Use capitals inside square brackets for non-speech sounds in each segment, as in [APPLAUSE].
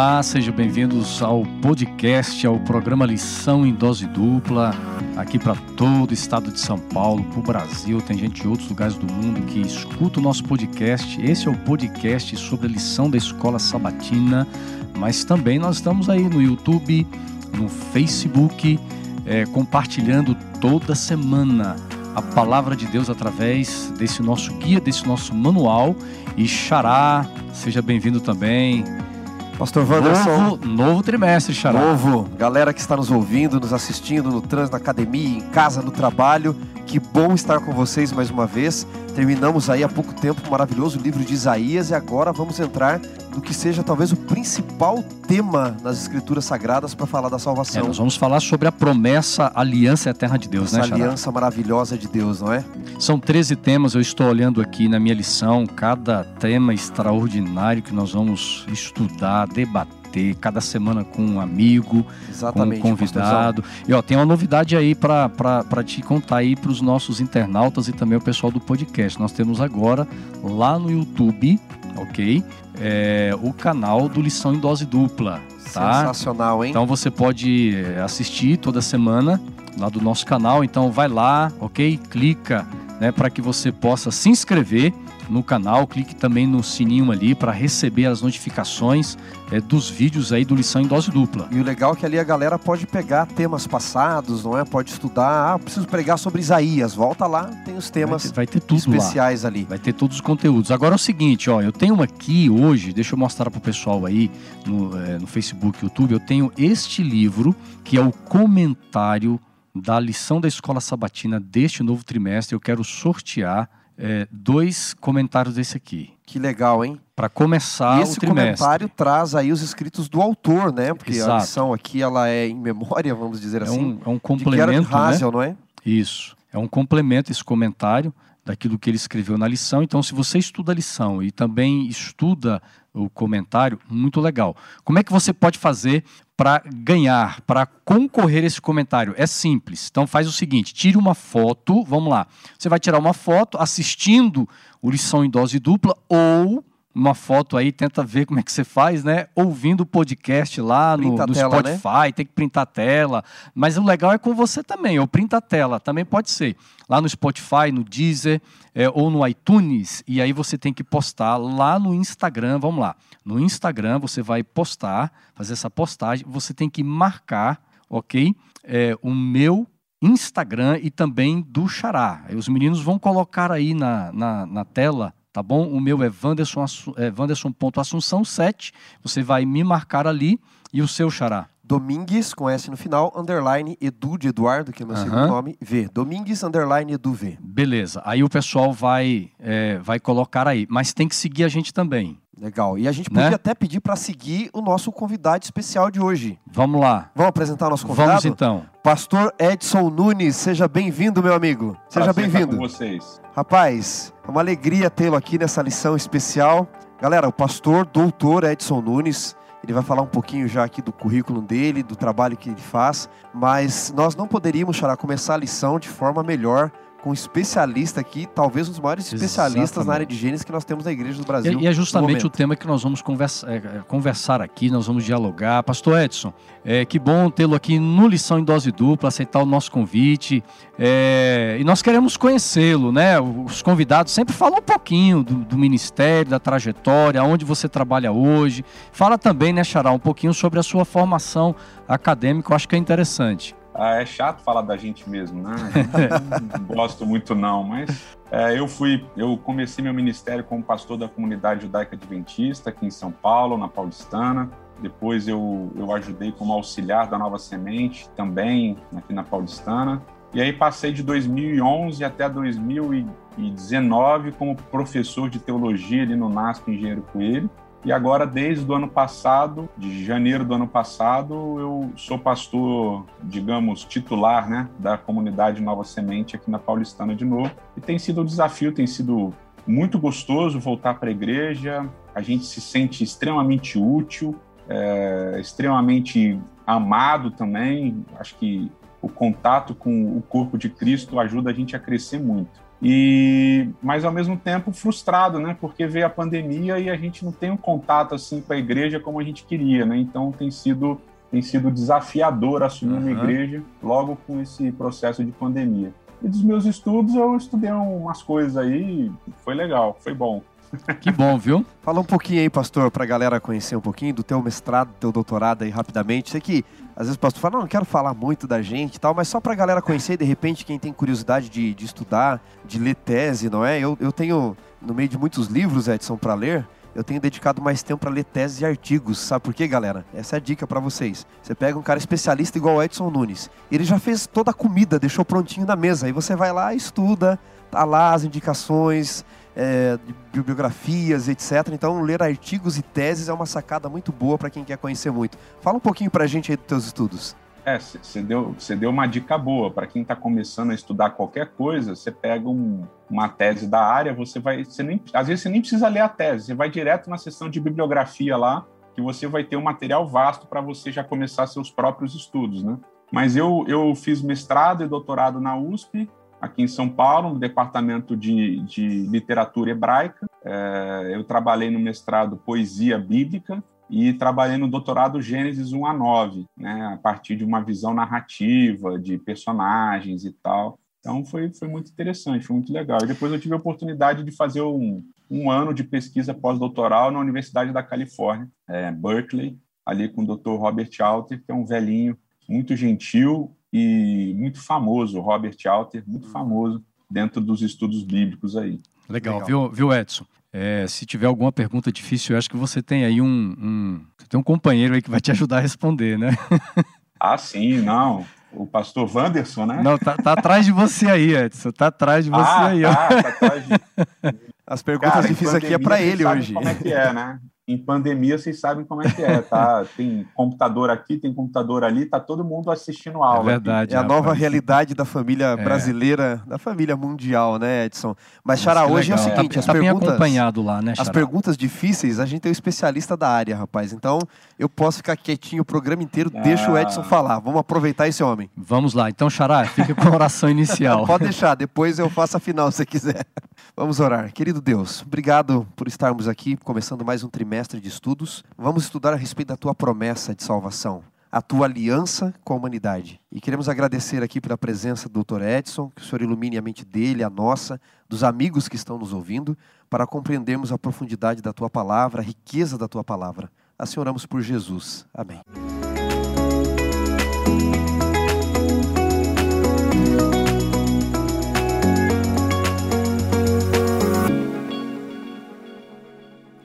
Olá, sejam bem-vindos ao podcast, ao programa Lição em Dose Dupla, aqui para todo o estado de São Paulo, para o Brasil, tem gente de outros lugares do mundo que escuta o nosso podcast. Esse é o podcast sobre a lição da escola sabatina, mas também nós estamos aí no YouTube, no Facebook, é, compartilhando toda semana a palavra de Deus através desse nosso guia, desse nosso manual. E Xará, seja bem-vindo também. Pastor Wanderson. Novo, novo trimestre, Xará. Novo. Galera que está nos ouvindo, nos assistindo no trânsito, na academia, em casa, no trabalho. Que bom estar com vocês mais uma vez. Terminamos aí há pouco tempo o maravilhoso livro de Isaías e agora vamos entrar no que seja talvez o principal tema nas escrituras sagradas para falar da salvação. É, nós vamos falar sobre a promessa, a aliança eterna de Deus, Essa né, Xará? aliança maravilhosa de Deus, não é? São 13 temas, eu estou olhando aqui na minha lição, cada tema extraordinário que nós vamos estudar, debater, cada semana com um amigo, Exatamente. com um convidado. E ó, tem uma novidade aí para te contar aí para os nossos internautas e também o pessoal do podcast. Nós temos agora lá no YouTube, ok? É, o canal do Lição em Dose Dupla. Tá? Sensacional, hein? Então você pode eh, assistir toda semana lá do nosso canal. Então vai lá, ok? Clica, né, para que você possa se inscrever no canal. Clique também no sininho ali para receber as notificações eh, dos vídeos aí do lição em dose dupla. E o legal é que ali a galera pode pegar temas passados, não é? Pode estudar. Ah, preciso pregar sobre Isaías. Volta lá, tem os temas vai ter, vai ter tudo especiais lá. ali. Vai ter todos os conteúdos. Agora é o seguinte, ó, eu tenho aqui hoje, deixa eu mostrar para o pessoal aí no, eh, no Facebook, YouTube, eu tenho este livro que é o comentário da lição da escola sabatina deste novo trimestre. Eu quero sortear eh, dois comentários desse aqui. Que legal, hein? Para começar e esse o trimestre. comentário traz aí os escritos do autor, né? Porque Exato. a lição aqui ela é em memória, vamos dizer é assim. um, é um de complemento, né? Hazel, não é? Isso. É um complemento esse comentário daquilo que ele escreveu na lição. Então, se você estuda a lição e também estuda o comentário, muito legal. Como é que você pode fazer para ganhar, para concorrer esse comentário? É simples. Então, faz o seguinte: tire uma foto. Vamos lá. Você vai tirar uma foto assistindo o lição em dose dupla ou uma foto aí, tenta ver como é que você faz, né? Ouvindo o podcast lá no, no tela, né? Spotify, tem que printar a tela. Mas o legal é com você também, ou printa a tela, também pode ser. Lá no Spotify, no Deezer é, ou no iTunes, e aí você tem que postar lá no Instagram, vamos lá. No Instagram você vai postar, fazer essa postagem, você tem que marcar, ok? É, o meu Instagram e também do Xará. Os meninos vão colocar aí na, na, na tela tá bom? O meu é Wanderson, Assu- é Wanderson.assunção 7. Você vai me marcar ali e o seu xará. Domingues, com S no final, underline Edu de Eduardo, que é o meu Aham. segundo nome, V. Domingues, underline Edu V. Beleza. Aí o pessoal vai, é, vai colocar aí. Mas tem que seguir a gente também. Legal. E a gente Né? podia até pedir para seguir o nosso convidado especial de hoje. Vamos lá. Vamos apresentar o nosso convidado? Vamos então. Pastor Edson Nunes, seja bem-vindo, meu amigo. Seja bem-vindo. com vocês. Rapaz, é uma alegria tê-lo aqui nessa lição especial. Galera, o pastor doutor Edson Nunes, ele vai falar um pouquinho já aqui do currículo dele, do trabalho que ele faz, mas nós não poderíamos, Xará, começar a lição de forma melhor com um especialista aqui, talvez um dos maiores especialistas Exatamente. na área de Gênesis que nós temos na Igreja do Brasil. E, e é justamente o tema que nós vamos conversa, é, é, conversar aqui, nós vamos dialogar. Pastor Edson, é, que bom tê-lo aqui no Lição em Dose Dupla, aceitar o nosso convite. É, e nós queremos conhecê-lo, né? Os convidados sempre falam um pouquinho do, do ministério, da trajetória, onde você trabalha hoje. Fala também, né, Xará, um pouquinho sobre a sua formação acadêmica, eu acho que é interessante. Ah, é chato falar da gente mesmo, né? [LAUGHS] não gosto muito não, mas é, eu fui, eu comecei meu ministério como pastor da comunidade judaica adventista aqui em São Paulo, na Paulistana. Depois eu, eu ajudei como auxiliar da Nova Semente também aqui na Paulistana. E aí passei de 2011 até 2019 como professor de teologia ali no NASP Engenheiro Coelho. E agora, desde o ano passado, de janeiro do ano passado, eu sou pastor, digamos, titular né, da comunidade Nova Semente aqui na Paulistana de novo. E tem sido um desafio, tem sido muito gostoso voltar para a igreja. A gente se sente extremamente útil, é, extremamente amado também. Acho que o contato com o corpo de Cristo ajuda a gente a crescer muito. E mas ao mesmo tempo frustrado, né? Porque veio a pandemia e a gente não tem um contato assim com a igreja como a gente queria, né? Então tem sido tem sido desafiador assumir uhum. uma igreja logo com esse processo de pandemia. E dos meus estudos eu estudei umas coisas aí, foi legal, foi bom. [LAUGHS] Que bom, viu? Fala um pouquinho aí, pastor, para a galera conhecer um pouquinho do teu mestrado, do teu doutorado aí rapidamente. Sei que às vezes o pastor fala, não, não quero falar muito da gente e tal, mas só para a galera conhecer, de repente, quem tem curiosidade de, de estudar, de ler tese, não é? Eu, eu tenho, no meio de muitos livros, Edson, para ler, eu tenho dedicado mais tempo para ler teses e artigos. Sabe por quê, galera? Essa é a dica para vocês. Você pega um cara especialista igual o Edson Nunes. Ele já fez toda a comida, deixou prontinho na mesa. Aí você vai lá, estuda, tá lá as indicações, é, bibliografias, etc. Então, ler artigos e teses é uma sacada muito boa para quem quer conhecer muito. Fala um pouquinho para a gente aí dos teus estudos. É, você deu, deu uma dica boa. Para quem está começando a estudar qualquer coisa, você pega um, uma tese da área, você vai. Você nem, às vezes você nem precisa ler a tese, você vai direto na seção de bibliografia lá, que você vai ter um material vasto para você já começar seus próprios estudos, né? Mas eu, eu fiz mestrado e doutorado na USP, aqui em São Paulo, no departamento de, de literatura hebraica. É, eu trabalhei no mestrado Poesia Bíblica e trabalhei no doutorado Gênesis 1 a 9, né, a partir de uma visão narrativa, de personagens e tal. Então foi, foi muito interessante, foi muito legal. E depois eu tive a oportunidade de fazer um, um ano de pesquisa pós-doutoral na Universidade da Califórnia, é, Berkeley, ali com o Dr. Robert Alter, que é um velhinho muito gentil e muito famoso, Robert Alter, muito hum. famoso dentro dos estudos bíblicos aí. Legal, Legal. Viu, viu, Edson? É, se tiver alguma pergunta difícil, eu acho que você tem aí um, um, tem um companheiro aí que vai te ajudar a responder, né? [LAUGHS] ah, sim, não. O pastor Wanderson, né? Não, tá, tá atrás de você aí, Edson. Tá atrás de você ah, aí. Tá, tá atrás de... As perguntas Cara, difíceis aqui é para ele hoje. Como é que é, né? Em pandemia vocês sabem como é que é, tá? [LAUGHS] Tem computador aqui, tem computador ali, tá todo mundo assistindo aula. É verdade. Aqui. É a nova realidade da família é. brasileira, da família mundial, né, Edson? Mas, Xará, hoje legal. é o seguinte, tá, as tá perguntas... bem acompanhado lá, né, As perguntas difíceis, a gente tem um especialista da área, rapaz. Então, eu posso ficar quietinho o programa inteiro, ah. deixa o Edson falar. Vamos aproveitar esse homem. Vamos lá. Então, Xará, fica com a oração inicial. [LAUGHS] Pode deixar, depois eu faço a final, se você quiser. Vamos orar. Querido Deus, obrigado por estarmos aqui, começando mais um trimestre de estudos. Vamos estudar a respeito da tua promessa de salvação, a tua aliança com a humanidade. E queremos agradecer aqui pela presença do Dr. Edson, que o Senhor ilumine a mente dele, a nossa, dos amigos que estão nos ouvindo, para compreendermos a profundidade da tua palavra, a riqueza da tua palavra. Assim oramos por Jesus. Amém.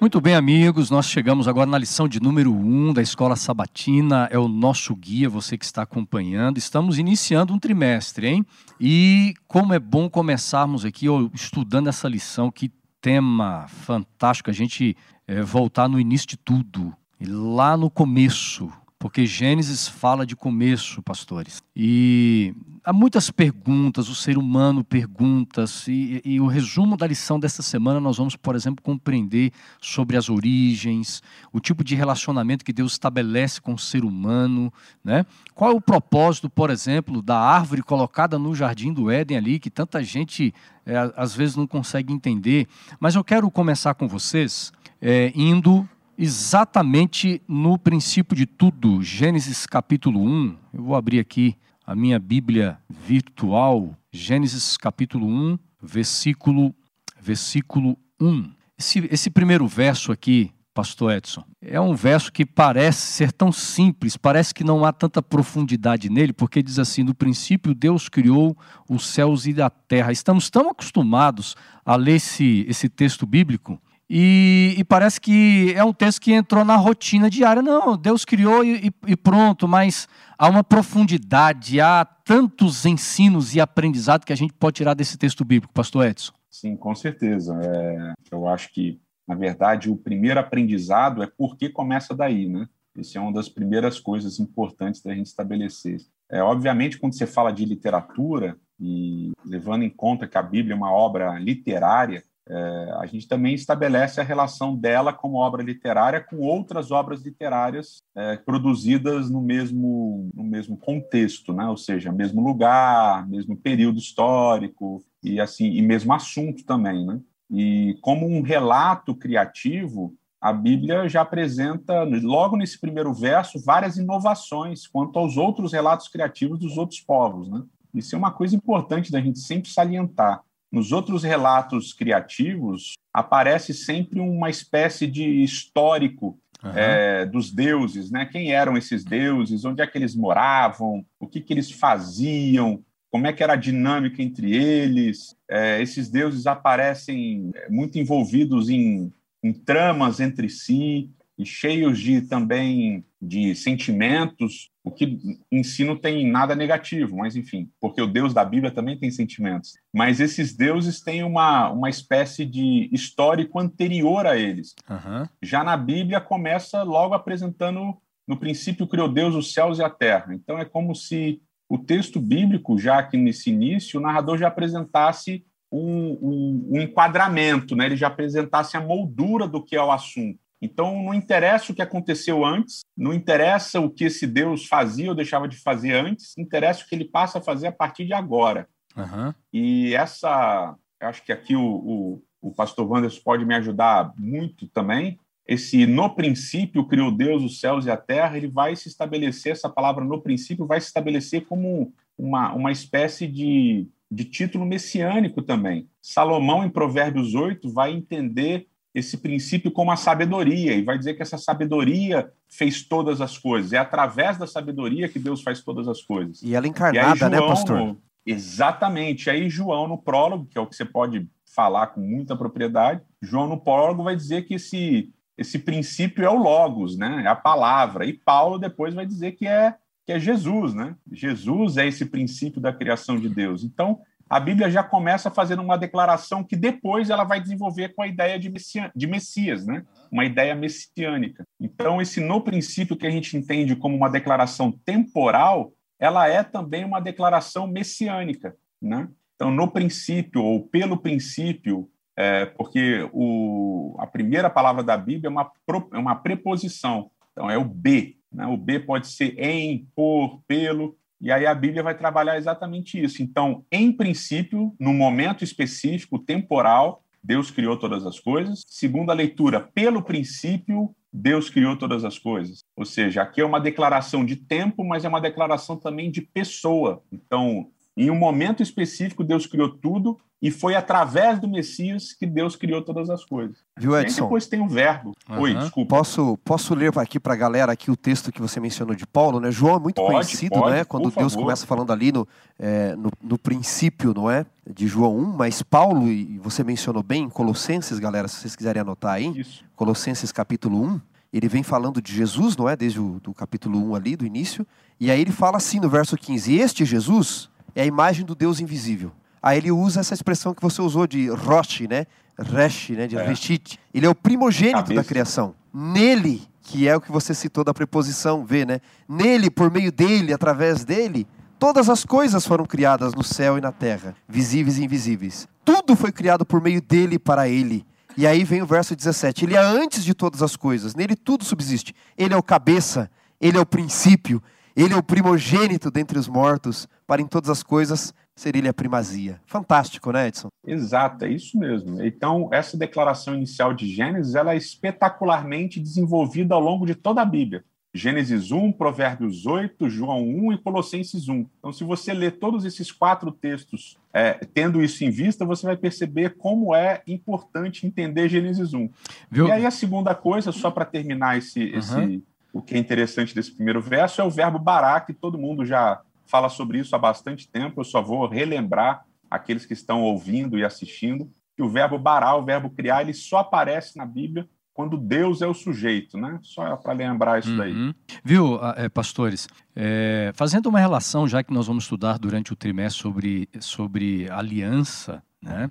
Muito bem, amigos, nós chegamos agora na lição de número 1 um da Escola Sabatina, é o nosso guia, você que está acompanhando. Estamos iniciando um trimestre, hein? E como é bom começarmos aqui estudando essa lição, que tema fantástico, a gente é, voltar no início de tudo, lá no começo, porque Gênesis fala de começo, pastores. E há muitas perguntas, o ser humano pergunta, e, e, o resumo da lição desta semana nós vamos, por exemplo, compreender sobre as origens, o tipo de relacionamento que Deus estabelece com o ser humano, né? Qual é o propósito, por exemplo, da árvore colocada no jardim do Éden ali, que tanta gente é, às vezes não consegue entender. Mas eu quero começar com vocês é, indo exatamente no princípio de tudo, Gênesis capítulo 1. Eu vou abrir aqui a minha Bíblia virtual, Gênesis capítulo 1, versículo, versículo 1. Esse, esse primeiro verso aqui, Pastor Edson, é um verso que parece ser tão simples, parece que não há tanta profundidade nele, porque diz assim: no princípio Deus criou os céus e a terra. Estamos tão acostumados a ler esse, esse texto bíblico e, e, parece que é um texto que entrou na rotina diária. Não, Deus criou e, e, pronto, mas há uma profundidade, há tantos ensinos e aprendizado que a gente pode tirar desse texto bíblico, Pastor Edson. Sim, com certeza. É, eu acho que, na verdade, o primeiro aprendizado é por que começa daí, né? Isso é uma das primeiras coisas importantes da gente estabelecer. É, obviamente, quando você fala de literatura, e levando em conta que a Bíblia é uma obra literária, é, a gente também estabelece a relação dela como obra literária com outras obras literárias é, produzidas no mesmo, no mesmo contexto, né? ou seja, mesmo lugar, mesmo período histórico e assim e mesmo assunto também, né? E como um relato criativo, a Bíblia já apresenta, logo nesse primeiro verso, várias inovações quanto aos outros relatos criativos dos outros povos. Né? Isso é uma coisa importante da gente sempre salientar. Nos outros relatos criativos, aparece sempre uma espécie de histórico uhum. é, dos deuses, né? Quem eram esses deuses? Onde é que eles moravam? O que, que eles faziam? Como é que era a dinâmica entre eles? É, esses deuses aparecem é, muito envolvidos em em tramas entre si e cheios de também de sentimentos, o que em si não tem nada negativo, mas enfim, porque o Deus da Bíblia também tem sentimentos. Mas esses deuses têm uma, uma espécie de histórico anterior a eles. Uhum. Já na Bíblia começa logo apresentando, no princípio criou Deus os céus e a terra. Então é como se o texto bíblico, já que nesse início, o narrador já apresentasse um, um, um enquadramento, né? ele já apresentasse a moldura do que é o assunto. Então, não interessa o que aconteceu antes, não interessa o que esse Deus fazia ou deixava de fazer antes, interessa o que ele passa a fazer a partir de agora. Uhum. E essa, acho que aqui o, o, o pastor Wanderson pode me ajudar muito também. Esse no princípio criou Deus os céus e a terra, ele vai se estabelecer, essa palavra no princípio vai se estabelecer como uma, uma espécie de de título messiânico também. Salomão, em Provérbios 8, vai entender esse princípio como a sabedoria e vai dizer que essa sabedoria fez todas as coisas. É através da sabedoria que Deus faz todas as coisas. E ela encarnada, né, João, né, pastor? Exatamente. Aí João, no prólogo, que é o que você pode falar com muita propriedade, João, no prólogo, vai dizer que esse, esse princípio é o logos, né? é a palavra. E Paulo depois vai dizer que é que é Jesus, né? Jesus é esse princípio da criação de Deus. Então, a Bíblia já começa fazendo uma declaração que depois ela vai desenvolver com a ideia de, de Messias, né? Uma ideia messiânica. Então, esse no princípio que a gente entende como uma declaração temporal, ela é também uma declaração messiânica, né? Então, no princípio ou pelo princípio, é, porque o, a primeira palavra da Bíblia é uma, é uma preposição, então é o B, né? O B pode ser em, por, pelo, e aí a Bíblia vai trabalhar exatamente isso. Então, em princípio, no momento específico, temporal, Deus criou todas as coisas. Segunda leitura, pelo princípio, Deus criou todas as coisas. Ou seja, aqui é uma declaração de tempo, mas é uma declaração também de pessoa. Então, em um momento específico, Deus criou tudo e foi através do Messias que Deus criou todas as coisas. Viu, Edson? E depois tem o verbo. Uhum. Oi, desculpa. Posso, posso ler aqui para a galera aqui o texto que você mencionou de Paulo, né? João é muito pode, conhecido, pode, né? Quando Deus favor. começa falando ali no, é, no, no, princípio, não é? De João 1, mas Paulo, e você mencionou bem, Colossenses, galera, se vocês quiserem anotar aí, Isso. Colossenses capítulo 1, ele vem falando de Jesus, não é? Desde o do capítulo 1 ali, do início. E aí ele fala assim no verso 15: Este Jesus é a imagem do Deus invisível. Aí ele usa essa expressão que você usou de roche, né? Resh, né? De é. reshit. Ele é o primogênito Cabeça. da criação. Nele, que é o que você citou da preposição ver, né? Nele, por meio dele, através dele, todas as coisas foram criadas no céu e na terra, visíveis e invisíveis. Tudo foi criado por meio dele para ele. E aí vem o verso 17. Ele é antes de todas as coisas, nele tudo subsiste. Ele é o cabeça, ele é o princípio, ele é o primogênito dentre os mortos, para em todas as coisas ser ele a primazia. Fantástico, né, Edson? Exato, é isso mesmo. Então, essa declaração inicial de Gênesis, ela é espetacularmente desenvolvida ao longo de toda a Bíblia. Gênesis 1, Provérbios 8, João 1 e Colossenses 1. Então, se você ler todos esses quatro textos é, tendo isso em vista, você vai perceber como é importante entender Gênesis 1. Viu? E aí, a segunda coisa, só para terminar esse, uhum. esse, o que é interessante desse primeiro verso, é o verbo bará, que todo mundo já fala sobre isso há bastante tempo, eu só vou relembrar aqueles que estão ouvindo e assistindo que o verbo barar, o verbo criar, ele só aparece na Bíblia quando Deus é o sujeito, né? Só para lembrar isso daí. Uhum. Viu, é, pastores? É, fazendo uma relação, já que nós vamos estudar durante o trimestre sobre, sobre aliança, né?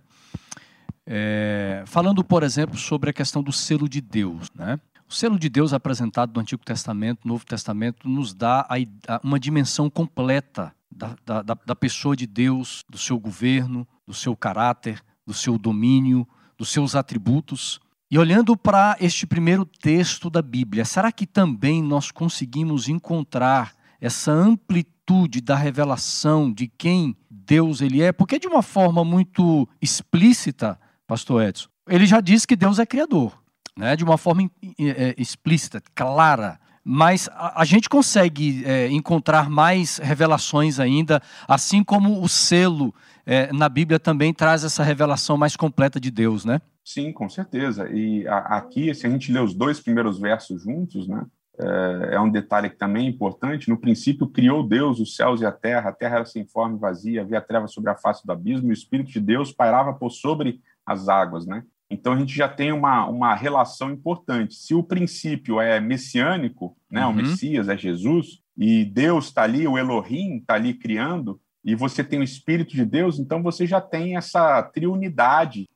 É, falando, por exemplo, sobre a questão do selo de Deus, né? O selo de Deus apresentado no Antigo Testamento, no Novo Testamento, nos dá uma dimensão completa da, da, da pessoa de Deus, do seu governo, do seu caráter, do seu domínio, do dos seus atributos. E olhando para este primeiro texto da Bíblia, será que também nós conseguimos encontrar essa amplitude da revelação de quem Deus ele é? Porque de uma forma muito explícita, pastor Edson, ele já disse que Deus é criador, né? de uma forma é, explícita, clara. Mas a, a gente consegue é, encontrar mais revelações ainda, assim como o selo é, na Bíblia também traz essa revelação mais completa de Deus, né? Sim, com certeza. E a, aqui, se a gente lê os dois primeiros versos juntos, né? É, é um detalhe que também é importante. No princípio, criou Deus os céus e a terra, a terra era sem forma e vazia, havia trevas sobre a face do abismo, e o Espírito de Deus pairava por sobre as águas, né? Então a gente já tem uma, uma relação importante. Se o princípio é messiânico, né, uhum. o Messias é Jesus, e Deus está ali, o Elohim está ali criando, e você tem o Espírito de Deus, então você já tem essa triunidade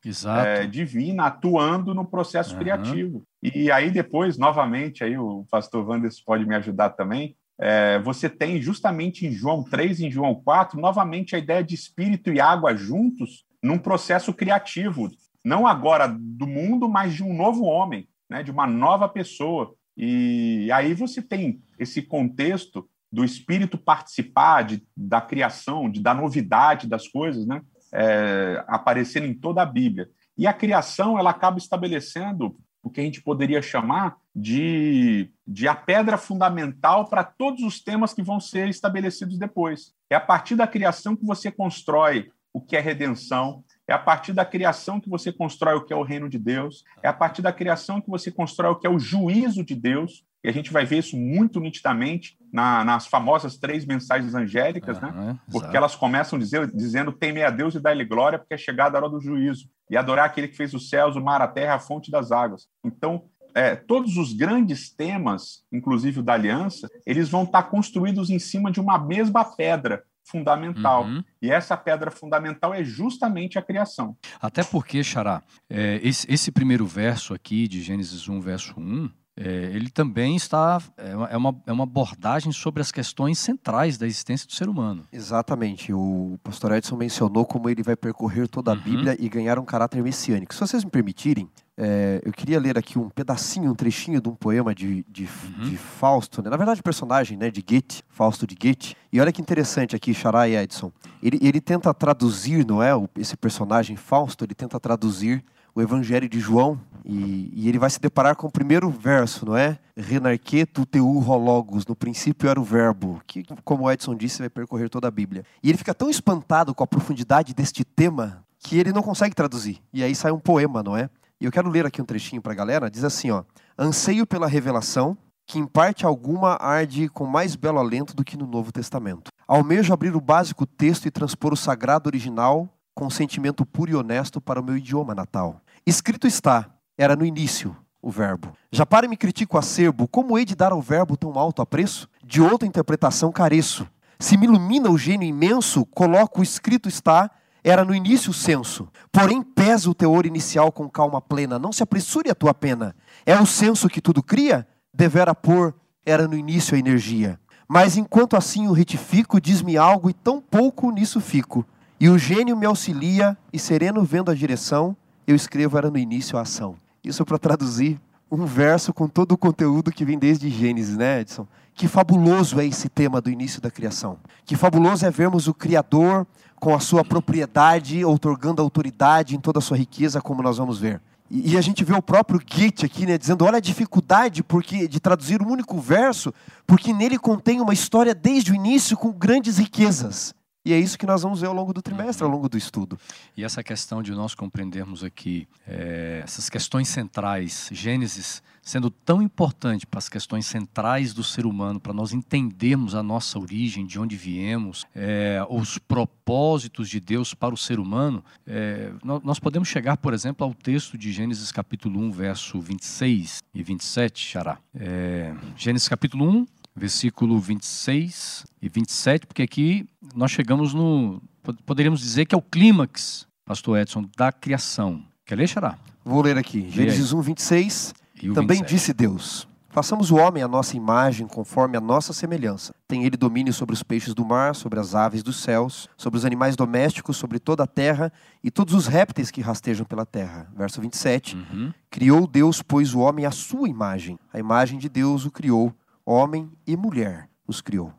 é, divina atuando no processo uhum. criativo. E aí depois, novamente, aí o pastor Wanderson pode me ajudar também, é, você tem justamente em João 3 e em João 4, novamente a ideia de espírito e água juntos num processo criativo não agora do mundo, mas de um novo homem, né, de uma nova pessoa. E aí você tem esse contexto do espírito participar de, da criação, de, da novidade das coisas, né, é, aparecendo em toda a Bíblia. E a criação ela acaba estabelecendo o que a gente poderia chamar de, de a pedra fundamental para todos os temas que vão ser estabelecidos depois. É a partir da criação que você constrói o que é redenção, é a partir da criação que você constrói o que é o reino de Deus. É a partir da criação que você constrói o que é o juízo de Deus. E a gente vai ver isso muito nitidamente na, nas famosas três mensagens angélicas, uhum, né? Porque exato. elas começam dizer, dizendo: teme a Deus e dá-lhe glória, porque é chegada a hora do juízo. E adorar aquele que fez os céus, o mar, a terra, a fonte das águas. Então, é, todos os grandes temas, inclusive o da aliança, eles vão estar construídos em cima de uma mesma pedra, fundamental. Uhum. E essa pedra fundamental é justamente a criação. Até porque, Xará, é, esse, esse, primeiro verso aqui de Gênesis 1, verso 1, é, ele também está. É uma, é uma abordagem sobre as questões centrais da existência do ser humano. Exatamente. O pastor Edson mencionou como ele vai percorrer toda a uhum. Bíblia e ganhar um caráter messiânico. Se vocês me permitirem, é, eu queria ler aqui um pedacinho, um trechinho de um poema de, de, uhum. de Fausto, né? na verdade, personagem né, de Goethe, Fausto de Goethe. E olha que interessante aqui, Xará e Edson. Ele, ele tenta traduzir, não é? Esse personagem Fausto, ele tenta traduzir o Evangelho de João e, e, ele vai se deparar com o primeiro verso, não é? Renarque tu teu rologos, no princípio era o verbo, que, como o Edson disse, vai percorrer toda a Bíblia. E ele fica tão espantado com a profundidade deste tema que ele não consegue traduzir. E aí sai um poema, não é? E eu quero ler aqui um trechinho para a galera. Diz assim, ó: Anseio pela revelação, que em parte alguma arde com mais belo alento do que no Novo Testamento. Almejo abrir o básico texto e transpor o sagrado original com sentimento puro e honesto para o meu idioma natal. Escrito está, era no início o verbo. Já para e me critico acerbo, como hei de dar ao verbo tão alto apreço? De outra interpretação careço. Se me ilumina o gênio imenso, coloco o escrito está era no início o senso. Porém, pesa o teor inicial com calma plena. Não se apressure a tua pena. É o senso que tudo cria? Devera pôr, era no início a energia. Mas enquanto assim o retifico, diz-me algo e tão pouco nisso fico. E o gênio me auxilia, e sereno vendo a direção, eu escrevo era no início a ação. Isso para traduzir um verso com todo o conteúdo que vem desde Gênesis, né, Edson? Que fabuloso é esse tema do início da criação. Que fabuloso é vermos o Criador com a sua propriedade, outorgando autoridade em toda a sua riqueza, como nós vamos ver. E, e a gente vê o próprio Goethe aqui, né, dizendo: olha a dificuldade porque, de traduzir um único verso, porque nele contém uma história desde o início com grandes riquezas. E é isso que nós vamos ver ao longo do trimestre, ao longo do estudo. E essa questão de nós compreendermos aqui é, essas questões centrais, Gênesis sendo tão importante para as questões centrais do ser humano, para nós entendermos a nossa origem, de onde viemos, é, os propósitos de Deus para o ser humano, é, nós podemos chegar, por exemplo, ao texto de Gênesis capítulo 1, verso 26 e 27, Xará. É, Gênesis capítulo 1, versículo 26 e 27, porque aqui nós chegamos no. Poderíamos dizer que é o clímax, Pastor Edson, da criação. Quer ler, Xará? Vou ler aqui. Gênesis 1, 26. Também 27. disse Deus: Façamos o homem a nossa imagem, conforme a nossa semelhança. Tem ele domínio sobre os peixes do mar, sobre as aves dos céus, sobre os animais domésticos, sobre toda a terra e todos os répteis que rastejam pela terra. Verso 27. Uhum. Criou Deus, pois, o homem à sua imagem. A imagem de Deus o criou. Homem e mulher os criou.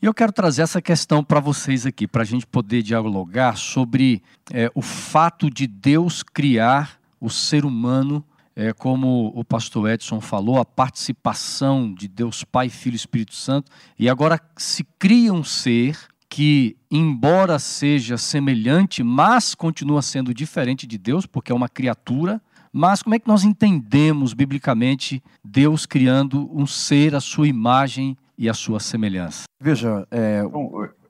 E eu quero trazer essa questão para vocês aqui, para a gente poder dialogar sobre é, o fato de Deus criar o ser humano, é, como o pastor Edson falou, a participação de Deus Pai, Filho e Espírito Santo, e agora se cria um ser que, embora seja semelhante, mas continua sendo diferente de Deus, porque é uma criatura. Mas como é que nós entendemos biblicamente Deus criando um ser à sua imagem e a sua semelhança? Veja, é,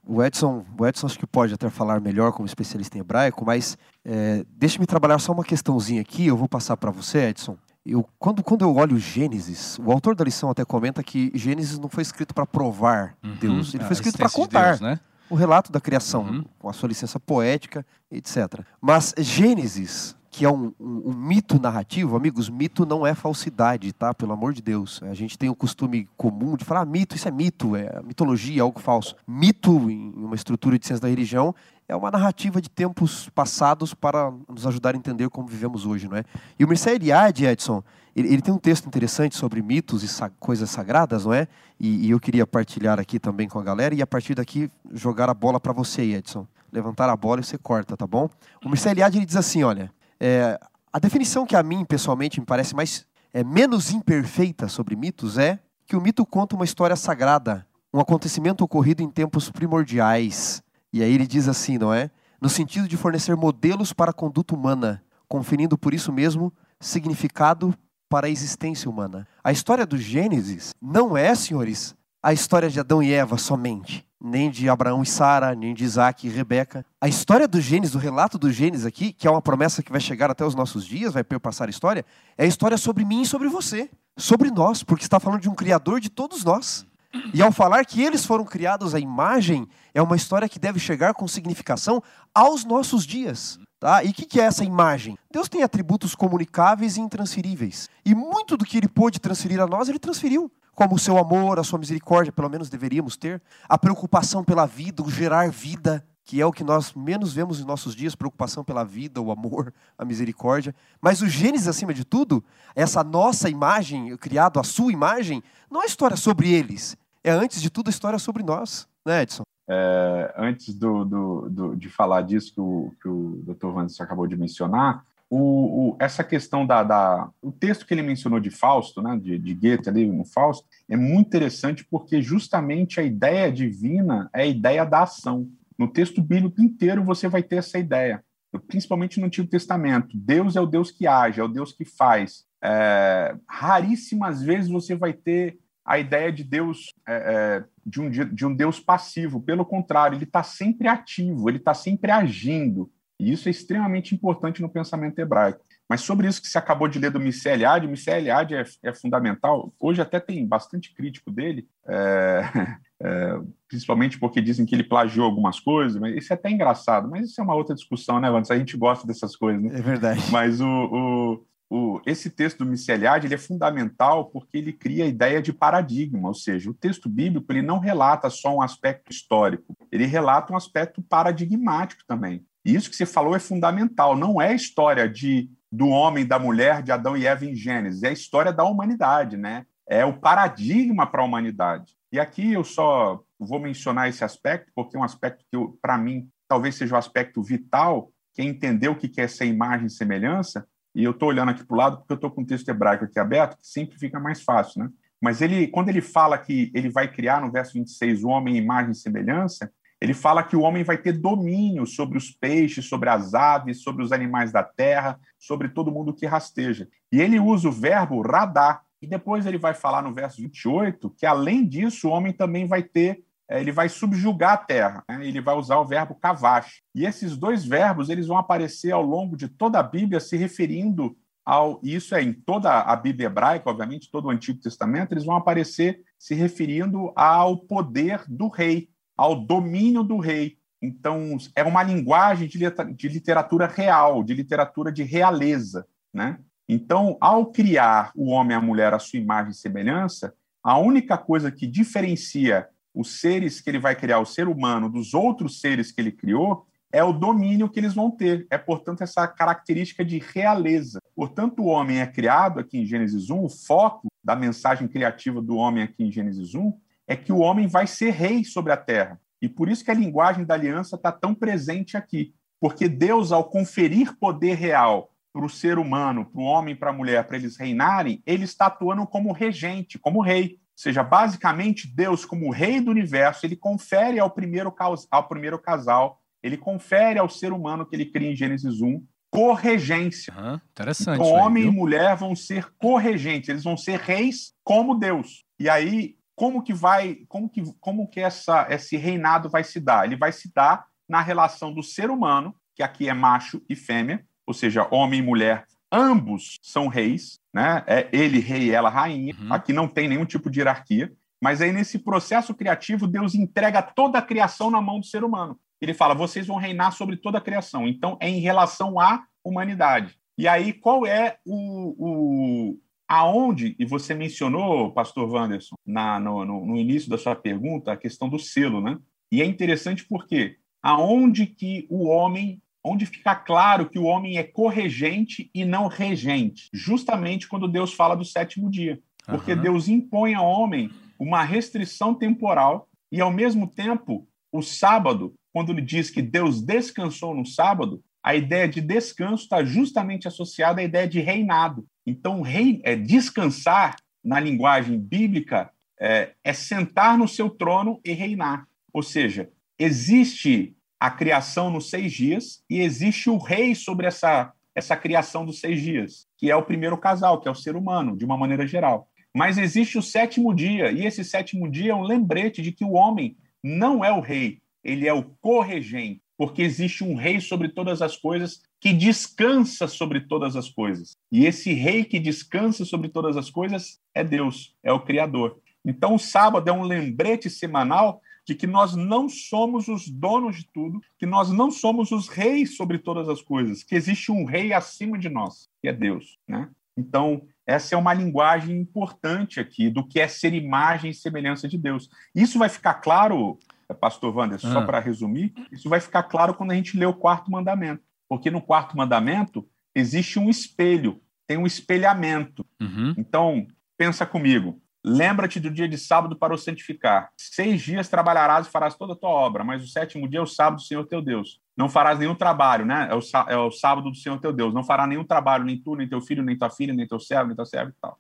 o Edson, o Edson acho que pode até falar melhor como especialista em hebraico, mas é, deixe-me trabalhar só uma questãozinha aqui, eu vou passar para você, Edson. Eu, quando, quando eu olho Gênesis, o autor da lição até comenta que Gênesis não foi escrito para provar uhum, Deus, ele foi escrito para contar. Deus, né? O relato da criação, uhum. com a sua licença poética, etc. Mas Gênesis, que é um, um, um, mito narrativo, amigos, mito não é falsidade, tá? Pelo amor de Deus. A gente tem o costume comum de falar ah, mito, isso é mito, é mitologia, é algo falso. Mito, em uma estrutura de ciência da religião, é uma narrativa de tempos passados para nos ajudar a entender como vivemos hoje, não é? E o Mircea Eliade, Edson, ele, ele, tem um texto interessante sobre mitos e sa coisas sagradas, não é? E, e, eu queria partilhar aqui também com a galera e a partir daqui jogar a bola para você, Edson. Levantar a bola e você corta, tá bom? O Mircea Eliade, ele diz assim, olha... É, a definição que a mim, pessoalmente, me parece mais é, menos imperfeita sobre mitos é que o mito conta uma história sagrada, um acontecimento ocorrido em tempos primordiais. E aí ele diz assim, não é? No sentido de fornecer modelos para a conduta humana, conferindo por isso mesmo significado para a existência humana. A história do Gênesis não é, senhores, a história de Adão e Eva somente nem de Abraão e Sara, nem de Isaac e Rebeca. A história do Gênesis, o relato do Gênesis aqui, que é uma promessa que vai chegar até os nossos dias, vai perpassar a história, é a história sobre mim e sobre você, sobre nós, porque está falando de um criador de todos nós. E ao falar que eles foram criados à imagem, é uma história que deve chegar com significação aos nossos dias. Tá? E o que, que é essa imagem? Deus tem atributos comunicáveis e intransferíveis. E muito do que ele pôde transferir a nós, ele transferiu como o seu amor, a sua misericórdia, pelo menos deveríamos ter, a preocupação pela vida, o gerar vida, que é o que nós menos vemos em nossos dias, preocupação pela vida, o amor, a misericórdia. Mas o Gênesis, acima de tudo, essa nossa imagem, criado a sua imagem, não é história sobre eles, é antes de tudo história sobre nós, né, Edson? É, antes do, do, do, de falar disso que o, que o Dr. Vandes acabou de mencionar, o, o, essa questão da, da, O texto que ele mencionou de Fausto, né, de, de Goethe ali no Fausto, é muito interessante porque justamente a ideia divina é a ideia da ação. No texto bíblico inteiro você vai ter essa ideia, principalmente no Antigo Testamento. Deus é o Deus que age, é o Deus que faz. É, raríssimas vezes você vai ter a ideia de Deus, é, é de, um, de um Deus passivo. Pelo contrário, ele está sempre ativo, ele está sempre agindo. E isso é extremamente importante no pensamento hebraico. Mas sobre isso que você acabou de ler do Michel Eliade, Michel Eliade é, é, fundamental. Hoje até tem bastante crítico dele, é, [LAUGHS] é, principalmente porque dizem que ele plagiou algumas coisas, mas isso é até engraçado. Mas isso é uma outra discussão, né, Vanessa? A gente gosta dessas coisas, né? É verdade. Mas o, o, esse texto do Michel Eliade ele é fundamental porque ele cria a ideia de paradigma, ou seja, o texto bíblico ele não relata só um aspecto histórico, ele relata um aspecto paradigmático também. E isso que você falou é fundamental. Não é a história de, do homem, da mulher, de Adão e Eva em Gênesis. É a história da humanidade, né? É o paradigma para a humanidade. E aqui eu só vou mencionar esse aspecto, porque é um aspecto que, para mim, talvez seja o um aspecto vital, que é entender o que é essa imagem e semelhança. E eu estou olhando aqui para o lado porque eu estou com o texto hebraico aqui aberto, que sempre fica mais fácil, né? Mas ele, quando ele fala que ele vai criar no verso 26 o homem imagem e semelhança, ele fala que o homem vai ter domínio sobre os peixes, sobre as aves, sobre os animais da terra, sobre todo mundo que rasteja. E ele usa o verbo radar. E depois ele vai falar no verso 28 que, além disso, o homem também vai ter, é, ele vai subjugar a terra. Né? Ele vai usar o verbo cavache. E esses dois verbos eles vão aparecer ao longo de toda a Bíblia se referindo ao. Isso é em toda a Bíblia hebraica, obviamente, todo o Antigo Testamento, eles vão aparecer se referindo ao poder do rei ao domínio do rei. Então, é uma linguagem de literatura real, de literatura de realeza. Né? Então, ao criar o homem e a mulher à sua imagem e semelhança, a única coisa que diferencia os seres que ele vai criar, o ser humano, dos outros seres que ele criou, é o domínio que eles vão ter. É, portanto, essa característica de realeza. Portanto, o homem é criado aqui em Gênesis 1, o foco da mensagem criativa do homem aqui em Gênesis 1 é que o homem vai ser rei sobre a terra. E por isso que a linguagem da aliança está tão presente aqui. Porque Deus, ao conferir poder real para o ser humano, para o homem e para a mulher, para eles reinarem, ele está atuando como regente, como rei. Ou seja, basicamente, Deus, como rei do universo, ele confere ao primeiro, ao primeiro casal, ele confere ao ser humano que ele cria em Gênesis 1 corregência. Uhum, interessante. Então, homem aí, e mulher vão ser corregentes, eles vão ser reis como Deus. E aí, como que vai, como que, como que essa, esse reinado vai se dar? Ele vai se dar na relação do ser humano, que aqui é macho e fêmea, ou seja, homem e mulher, ambos são reis, né? É ele rei e ela rainha. Uhum. Aqui não tem nenhum tipo de hierarquia. Mas aí, nesse processo criativo, Deus entrega toda a criação na mão do ser humano. Ele fala: vocês vão reinar sobre toda a criação. Então, é em relação à humanidade. E aí, qual é o, o aonde, e você mencionou, pastor Wanderson, na, no, no, no, início da sua pergunta, a questão do selo, né? E é interessante porque aonde que o homem, onde fica claro que o homem é corregente e não regente, justamente quando Deus fala do sétimo dia. Porque uhum. Deus impõe ao homem uma restrição temporal e, ao mesmo tempo, o sábado, quando ele diz que Deus descansou no sábado, a ideia de descanso está justamente associada à ideia de reinado. Então, rei, é, descansar, na linguagem bíblica, é, é sentar no seu trono e reinar. Ou seja, existe a criação nos seis dias e existe o rei sobre essa, essa criação dos seis dias, que é o primeiro casal, que é o ser humano, de uma maneira geral. Mas existe o sétimo dia, e esse sétimo dia é um lembrete de que o homem não é o rei, ele é o corregente porque existe um rei sobre todas as coisas que descansa sobre todas as coisas. E esse rei que descansa sobre todas as coisas é Deus, é o Criador. Então, o sábado é um lembrete semanal de que nós não somos os donos de tudo, que nós não somos os reis sobre todas as coisas, que existe um rei acima de nós, que é Deus. Né? Então, essa é uma linguagem importante aqui do que é ser imagem e semelhança de Deus. Isso vai ficar claro pastor Wander, só ah. para resumir, isso vai ficar claro quando a gente lê o quarto mandamento. Porque no quarto mandamento existe um espelho, tem um espelhamento. Uhum. Então, pensa comigo. Lembra-te do dia de sábado para o santificar. Seis dias trabalharás e farás toda a tua obra, mas o sétimo dia é o sábado do Senhor teu Deus. Não farás nenhum trabalho, né? É o, é o sábado do Senhor teu Deus. Não fará nenhum trabalho, nem tu, nem teu filho, nem tua filha, nem teu servo, nem teu servo e tal.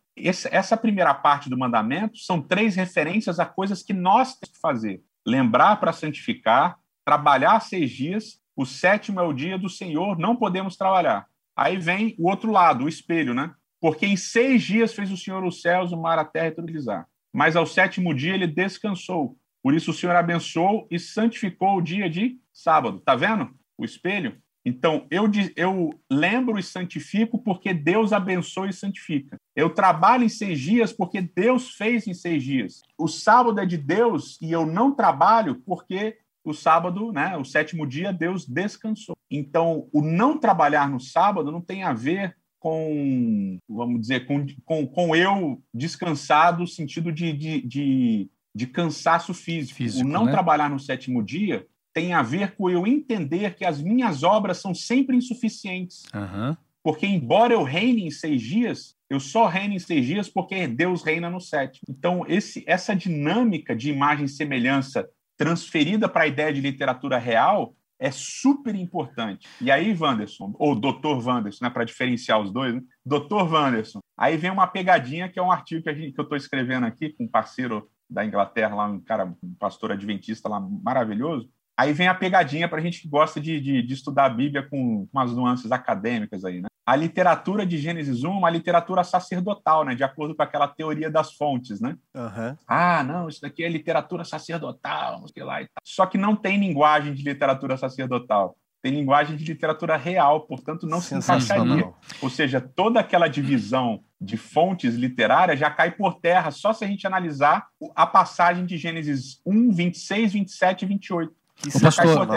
Essa primeira parte do mandamento são três referências a coisas que nós temos que fazer lembrar para santificar, trabalhar seis dias, o sétimo é o dia do Senhor, não podemos trabalhar. Aí vem o outro lado, o espelho, né? Porque em seis dias fez o Senhor os céus, o mar, a terra e tudo lhes há. Mas ao sétimo dia ele descansou. Por isso o Senhor abençoou e santificou o dia de sábado. Tá vendo o espelho? Então, eu, eu lembro e santifico porque Deus abençoa e santifica. Eu trabalho em seis dias porque Deus fez em seis dias. O sábado é de Deus e eu não trabalho porque o sábado, né, o sétimo dia, Deus descansou. Então, o não trabalhar no sábado não tem a ver com, vamos dizer, com, com, com eu descansar no sentido de, de, de, de cansaço físico. físico. O não né? trabalhar no sétimo dia tem a ver com eu entender que as minhas obras são sempre insuficientes. Uhum. Porque, embora eu reine em seis dias, eu só reino em seis dias porque Deus reina no sétimo. Então, esse, essa dinâmica de imagem e semelhança transferida para a ideia de literatura real é super importante. E aí, Wanderson, ou Dr. Wanderson, né, para diferenciar os dois, né? Dr. Wanderson, aí vem uma pegadinha que é um artigo que, a gente, que eu estou escrevendo aqui com um parceiro da Inglaterra, lá, um cara, um pastor adventista lá maravilhoso, Aí vem a pegadinha para a gente que gosta de, de, de, estudar a Bíblia com umas nuances acadêmicas aí, né? A literatura de Gênesis 1 é uma literatura sacerdotal, né? De acordo com aquela teoria das fontes, né? Uhum. Ah, não, isso daqui é literatura sacerdotal, não sei lá e tal. Só que não tem linguagem de literatura sacerdotal. Tem linguagem de literatura real, portanto não se encaixaria. Ou seja, toda aquela divisão de fontes literárias já cai por terra só se a gente analisar a passagem de Gênesis 1, 26, 27 e 28 o pastor,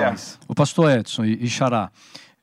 o pastor Edson e, e Xará,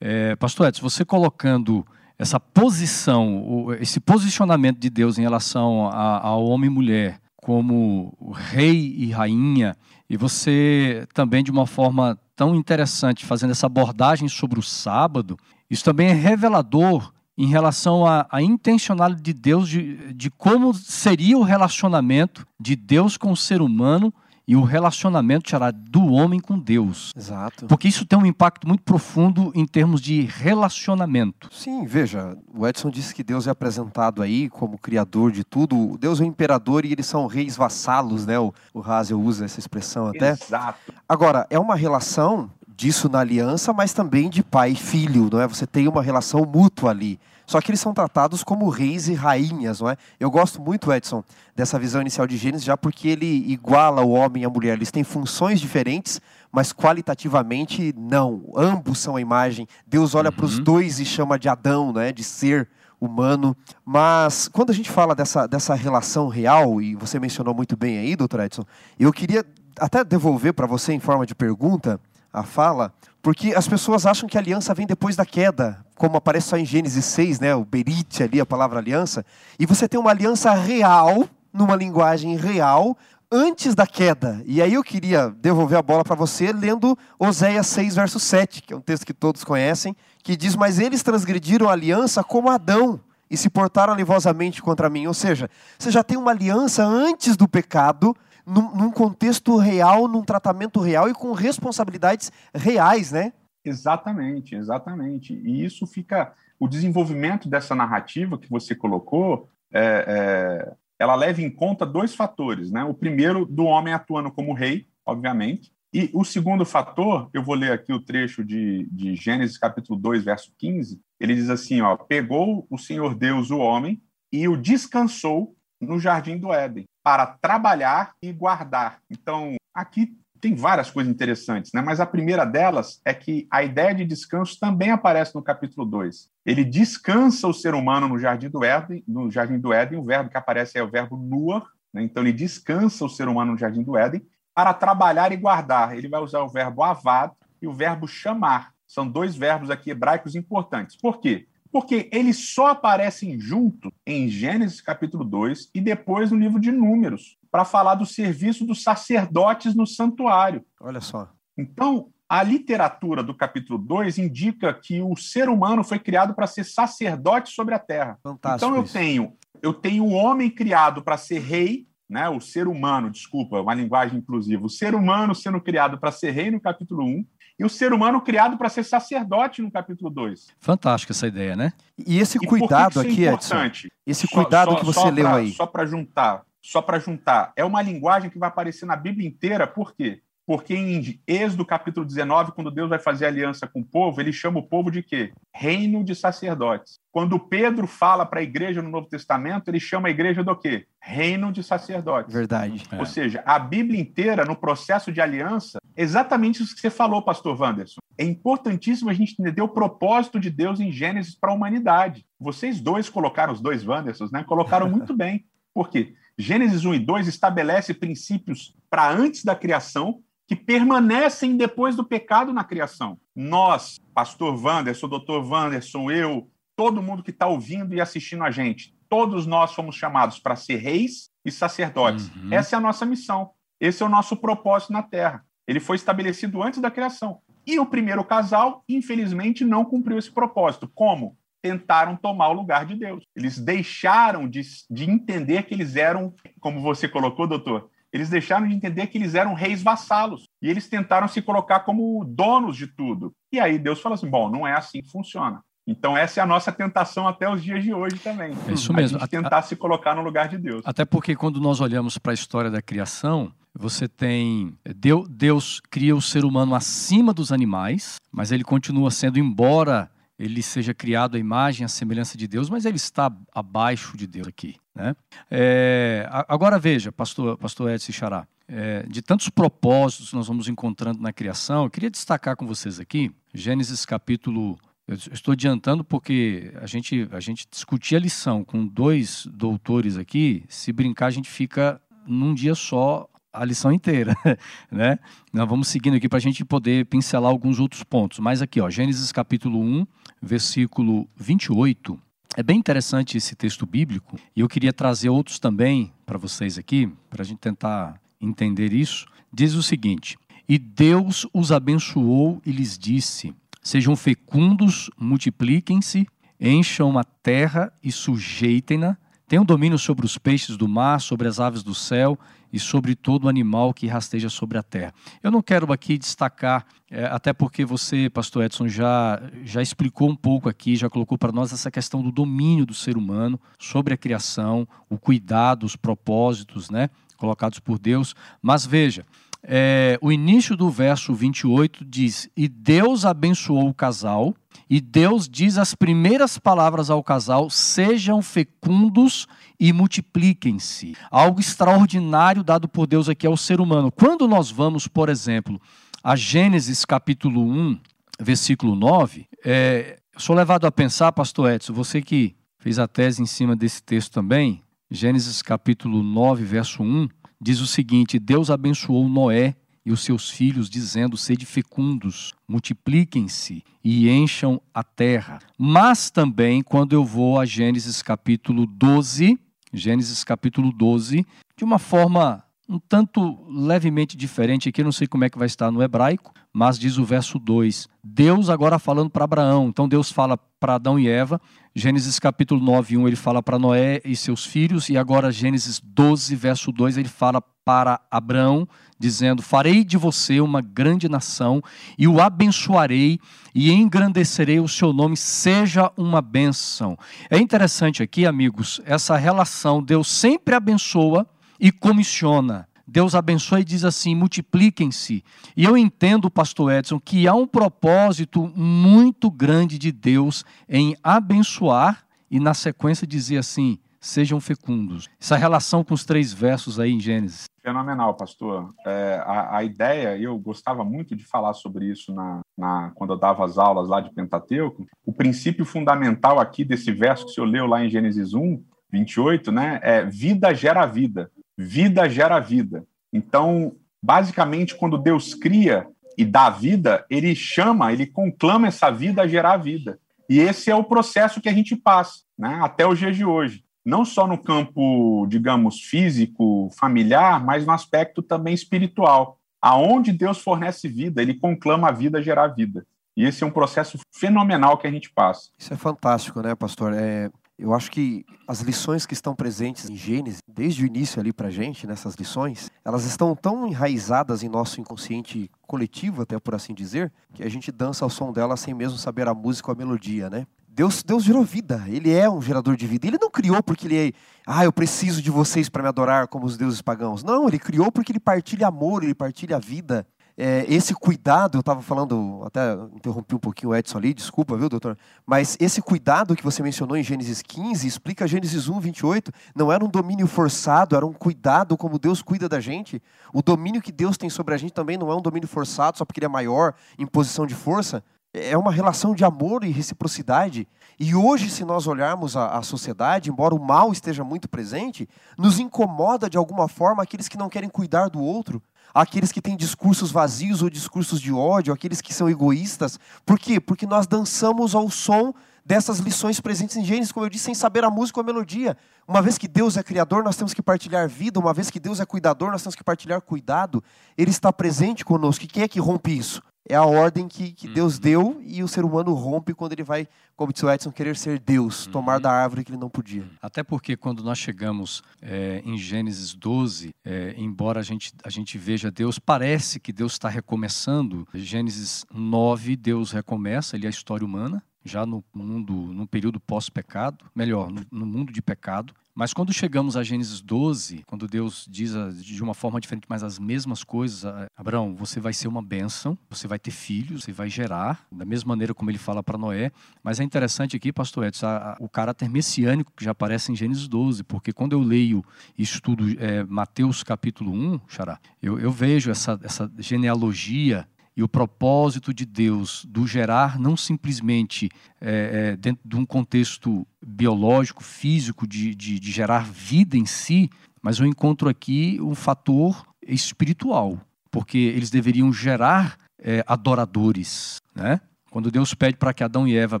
é, pastor Edson, você colocando essa posição, esse posicionamento de Deus em relação ao homem e mulher como rei e rainha, e você também de uma forma tão interessante fazendo essa abordagem sobre o sábado, isso também é revelador em relação à, à intencionalidade de Deus de, de como seria o relacionamento de Deus com o ser humano e o relacionamento será do homem com Deus. Exato. Porque isso tem um impacto muito profundo em termos de relacionamento. Sim, veja, o Edson disse que Deus é apresentado aí como criador de tudo. Deus é o imperador e eles são reis vassalos, né? O, o Hazel usa essa expressão até. Exato. Agora, é uma relação disso na aliança, mas também de pai e filho, não é? Você tem uma relação mútua ali. Só que eles são tratados como reis e rainhas, não é? Eu gosto muito, Edson, dessa visão inicial de Gênesis, já porque ele iguala o homem e a mulher. Eles têm funções diferentes, mas qualitativamente não. Ambos são a imagem. Deus olha uhum. para os dois e chama de Adão, né? De ser humano. Mas quando a gente fala dessa, dessa relação real, e você mencionou muito bem aí, doutor Edson, eu queria até devolver para você em forma de pergunta a fala, porque as pessoas acham que a aliança vem depois da queda, como aparece só em Gênesis 6, né, o berit ali, a palavra aliança, e você tem uma aliança real, numa linguagem real, antes da queda. E aí eu queria devolver a bola para você lendo Oséias 6, verso 7, que é um texto que todos conhecem, que diz: Mas eles transgrediram a aliança como Adão e se portaram alivosamente contra mim. Ou seja, você já tem uma aliança antes do pecado, num, num contexto real, num tratamento real e com responsabilidades reais, né? Exatamente, exatamente. E isso fica. O desenvolvimento dessa narrativa que você colocou, é, é, ela leva em conta dois fatores. Né? O primeiro, do homem atuando como rei, obviamente. E o segundo fator, eu vou ler aqui o trecho de, de Gênesis capítulo 2, verso 15. Ele diz assim: ó, pegou o Senhor Deus o homem e o descansou no jardim do Éden para trabalhar e guardar. Então, aqui tem várias coisas interessantes, né? mas a primeira delas é que a ideia de descanso também aparece no capítulo 2. Ele descansa o ser humano no jardim do Éden, no jardim do Éden, o verbo que aparece é o verbo nuar, né? então ele descansa o ser humano no jardim do Éden para trabalhar e guardar. Ele vai usar o verbo avad e o verbo chamar. São dois verbos aqui hebraicos importantes. Por quê? Porque eles só aparecem junto em Gênesis capítulo 2 e depois no livro de Números para falar do serviço dos sacerdotes no santuário. Olha só. Então, a literatura do capítulo 2 indica que o ser humano foi criado para ser sacerdote sobre a terra. Fantástico então eu isso. tenho, eu tenho o homem criado para ser rei, né? O ser humano, desculpa, uma linguagem inclusiva. O ser humano sendo criado para ser rei no capítulo 1 um, e o ser humano criado para ser sacerdote no capítulo 2. Fantástica essa ideia, né? E esse e cuidado aqui, é importante? Edson, esse cuidado só, que você leu pra, aí. Só para juntar, só para juntar, é uma linguagem que vai aparecer na Bíblia inteira, por quê? Porque em Êxodo capítulo 19, quando Deus vai fazer aliança com o povo, ele chama o povo de quê? Reino de sacerdotes. Quando Pedro fala para a igreja no Novo Testamento, ele chama a igreja do quê? Reino de sacerdotes. Verdade. Ou é. seja, a Bíblia inteira, no processo de aliança, exatamente isso que você falou, pastor Wanderson. É importantíssimo a gente entender o propósito de Deus em Gênesis para a humanidade. Vocês dois colocaram, os dois Wandersons, né? Colocaram muito [LAUGHS] bem. Por quê? Gênesis 1 e 2 estabelece princípios para antes da criação que permanecem depois do pecado na criação. Nós, pastor Wanderson, doutor Wanderson, eu, todo mundo que está ouvindo e assistindo a gente, todos nós fomos chamados para ser reis e sacerdotes. Uhum. Essa é a nossa missão. Esse é o nosso propósito na Terra. Ele foi estabelecido antes da criação. E o primeiro casal, infelizmente, não cumpriu esse propósito. Como? tentaram tomar o lugar de Deus. Eles deixaram de, de entender que eles eram, como você colocou, doutor, eles deixaram de entender que eles eram reis vassalos. E eles tentaram se colocar como donos de tudo. E aí Deus falou assim: bom, não é assim que funciona. Então, essa é a nossa tentação até os dias de hoje também. É isso mesmo. A tentar a, se colocar no lugar de Deus. Até porque, quando nós olhamos para a história da criação, você tem. Deus, Deus cria o ser humano acima dos animais, mas ele continua sendo, embora ele seja criado à imagem, à semelhança de Deus, mas ele está abaixo de Deus aqui. Né? É, agora veja, pastor, pastor Edson Xará, é, de tantos propósitos que nós vamos encontrando na criação, eu queria destacar com vocês aqui, Gênesis capítulo. Eu estou adiantando porque a gente, a gente discutir a lição com dois doutores aqui, se brincar, a gente fica num dia só a lição inteira, [LAUGHS] né? Nós vamos seguindo aqui para a gente poder pincelar alguns outros pontos. Mas aqui, ó, Gênesis capítulo 1, versículo 28. É bem interessante esse texto bíblico e eu queria trazer outros também para vocês aqui, para a gente tentar entender isso. Diz o seguinte: E Deus os abençoou e lhes disse: Sejam fecundos, multipliquem-se, encham a terra e sujeitem-na um domínio sobre os peixes do mar, sobre as aves do céu e sobre todo animal que rasteja sobre a terra. Eu não quero aqui destacar, é, até porque você, pastor Edson, já, já explicou um pouco aqui, já colocou para nós essa questão do domínio do ser humano sobre a criação, o cuidado, os propósitos né, colocados por Deus. Mas veja, é, o início do verso 28 diz: E Deus abençoou o casal e Deus diz as primeiras palavras ao casal: sejam fecundos e multipliquem-se. Algo extraordinário dado por Deus aqui ao ser humano. Quando nós vamos, por exemplo, a Gênesis capítulo 1, versículo 9, é, sou levado a pensar, pastor Edson, você que fez a tese em cima desse texto também, Gênesis capítulo 9, verso 1, diz o seguinte: Deus abençoou Noé e os seus filhos, dizendo: Sede fecundos, multipliquem-se e encham a terra. Mas também, quando eu vou a Gênesis capítulo 12, Gênesis capítulo 12, de uma forma um tanto levemente diferente aqui, não sei como é que vai estar no hebraico, mas diz o verso 2: Deus agora falando para Abraão. Então Deus fala para Adão e Eva. Gênesis capítulo 9, 1 ele fala para Noé e seus filhos, e agora Gênesis 12, verso 2, ele fala para Abraão, dizendo: Farei de você uma grande nação e o abençoarei e engrandecerei o seu nome, seja uma bênção. É interessante aqui, amigos, essa relação. Deus sempre abençoa e comissiona. Deus abençoa e diz assim: multipliquem-se. E eu entendo, pastor Edson, que há um propósito muito grande de Deus em abençoar e, na sequência, dizer assim: sejam fecundos. Essa relação com os três versos aí em Gênesis. Fenomenal, pastor. É, a, a, ideia, eu gostava muito de falar sobre isso na, na, quando eu dava as aulas lá de Pentateuco. O princípio fundamental aqui desse verso que o senhor leu lá em Gênesis 1, 28, né, é vida gera vida vida gera vida. Então, basicamente, quando Deus cria e dá vida, ele chama, ele conclama essa vida a gerar vida. E esse é o processo que a gente passa, né, até os dias de hoje. Não só no campo, digamos, físico, familiar, mas no aspecto também espiritual. Aonde Deus fornece vida, ele conclama a vida a gerar vida. E esse é um processo fenomenal que a gente passa. Isso é fantástico, né, pastor? É, eu acho que as lições que estão presentes em Gênesis, desde o início ali para gente, nessas lições, elas estão tão enraizadas em nosso inconsciente coletivo, até por assim dizer, que a gente dança ao som delas sem mesmo saber a música ou a melodia, né? Deus, Deus gerou vida, Ele é um gerador de vida. Ele não criou porque Ele é, ah, eu preciso de vocês para me adorar como os deuses pagãos. Não, Ele criou porque Ele partilha amor, Ele partilha a vida é, esse cuidado, eu estava falando, até interrompi um pouquinho o Edson ali, desculpa, viu, doutor? Mas esse cuidado que você mencionou em Gênesis 15, explica Gênesis 1, 28, não era um domínio forçado, era um cuidado como Deus cuida da gente. O domínio que Deus tem sobre a gente também não é um domínio forçado só porque ele é maior, em posição de força. É uma relação de amor e reciprocidade. E hoje, se nós olharmos a, a, sociedade, embora o mal esteja muito presente, nos incomoda de alguma forma aqueles que não querem cuidar do outro, aqueles que têm discursos vazios ou discursos de ódio, aqueles que são egoístas. Por quê? Porque nós dançamos ao som dessas lições presentes em Gênesis, como eu disse, sem saber a música ou a melodia. Uma vez que Deus é criador, nós temos que partilhar vida. Uma vez que Deus é cuidador, nós temos que partilhar cuidado. Ele está presente conosco. E quem é que rompe isso? É a ordem que, que uhum. Deus deu e o ser humano rompe quando ele vai, como disse o Edson, querer ser Deus, uhum. tomar da árvore que ele não podia. Até porque quando nós chegamos é, em Gênesis 12, é, embora a gente, a gente veja Deus, parece que Deus está recomeçando. Gênesis 9, Deus recomeça, ele é a história humana já no mundo, num período pós-pecado, melhor, no, no, mundo de pecado. Mas quando chegamos a Gênesis 12, quando Deus diz de uma forma diferente, mas as mesmas coisas, Abraão, você vai ser uma bênção, você vai ter filhos, você vai gerar, da mesma maneira como ele fala para Noé. Mas é interessante aqui, pastor Edson, a, a, o caráter messiânico que já aparece em Gênesis 12, porque quando eu leio e estudo é, Mateus capítulo 1, Xará, eu, eu vejo essa, essa genealogia e o propósito de Deus do gerar não simplesmente é, é, dentro de um contexto biológico, físico, de, de, de, gerar vida em si, mas eu encontro aqui um fator espiritual, porque eles deveriam gerar é, adoradores, né? Quando Deus pede para que Adão e Eva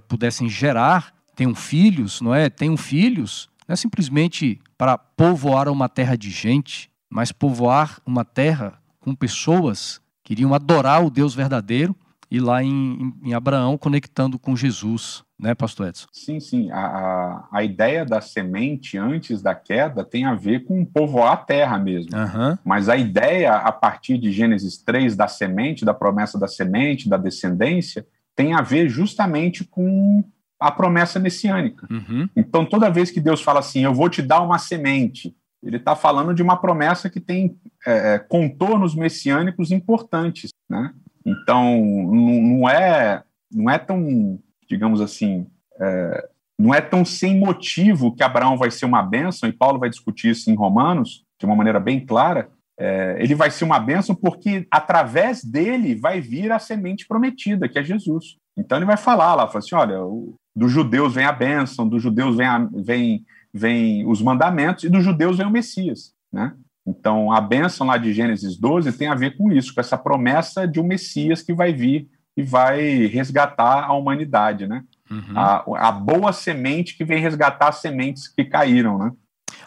pudessem gerar, tenham filhos, não é? Tenham filhos, não é simplesmente para povoar uma terra de gente, mas povoar uma terra com pessoas que iriam adorar o Deus verdadeiro e lá em, em, Abraão conectando com Jesus, né, Pastor Edson? Sim, sim. A, a, a, ideia da semente antes da queda tem a ver com povoar a terra mesmo. Uhum. Mas a ideia, a partir de Gênesis 3, da semente, da promessa da semente, da descendência, tem a ver justamente com a promessa messiânica. Uhum. Então, toda vez que Deus fala assim, eu vou te dar uma semente, ele está falando de uma promessa que tem é, é, contornos messiânicos importantes, né? Então, não é, não é tão, digamos assim, é, não é tão sem motivo que Abraão vai ser uma bênção, e Paulo vai discutir isso em Romanos, de uma maneira bem clara. É, ele vai ser uma bênção porque através dele vai vir a semente prometida, que é Jesus. Então ele vai falar lá, fala assim, olha, dos judeus vem a bênção, dos judeus vem, a, vem, vem os mandamentos, e dos judeus vem o Messias, né? Então, a bênção lá de Gênesis 12 tem a ver com isso, com essa promessa de um Messias que vai vir e vai resgatar a humanidade, né? Uhum. A, a, boa semente que vem resgatar as sementes que caíram, né?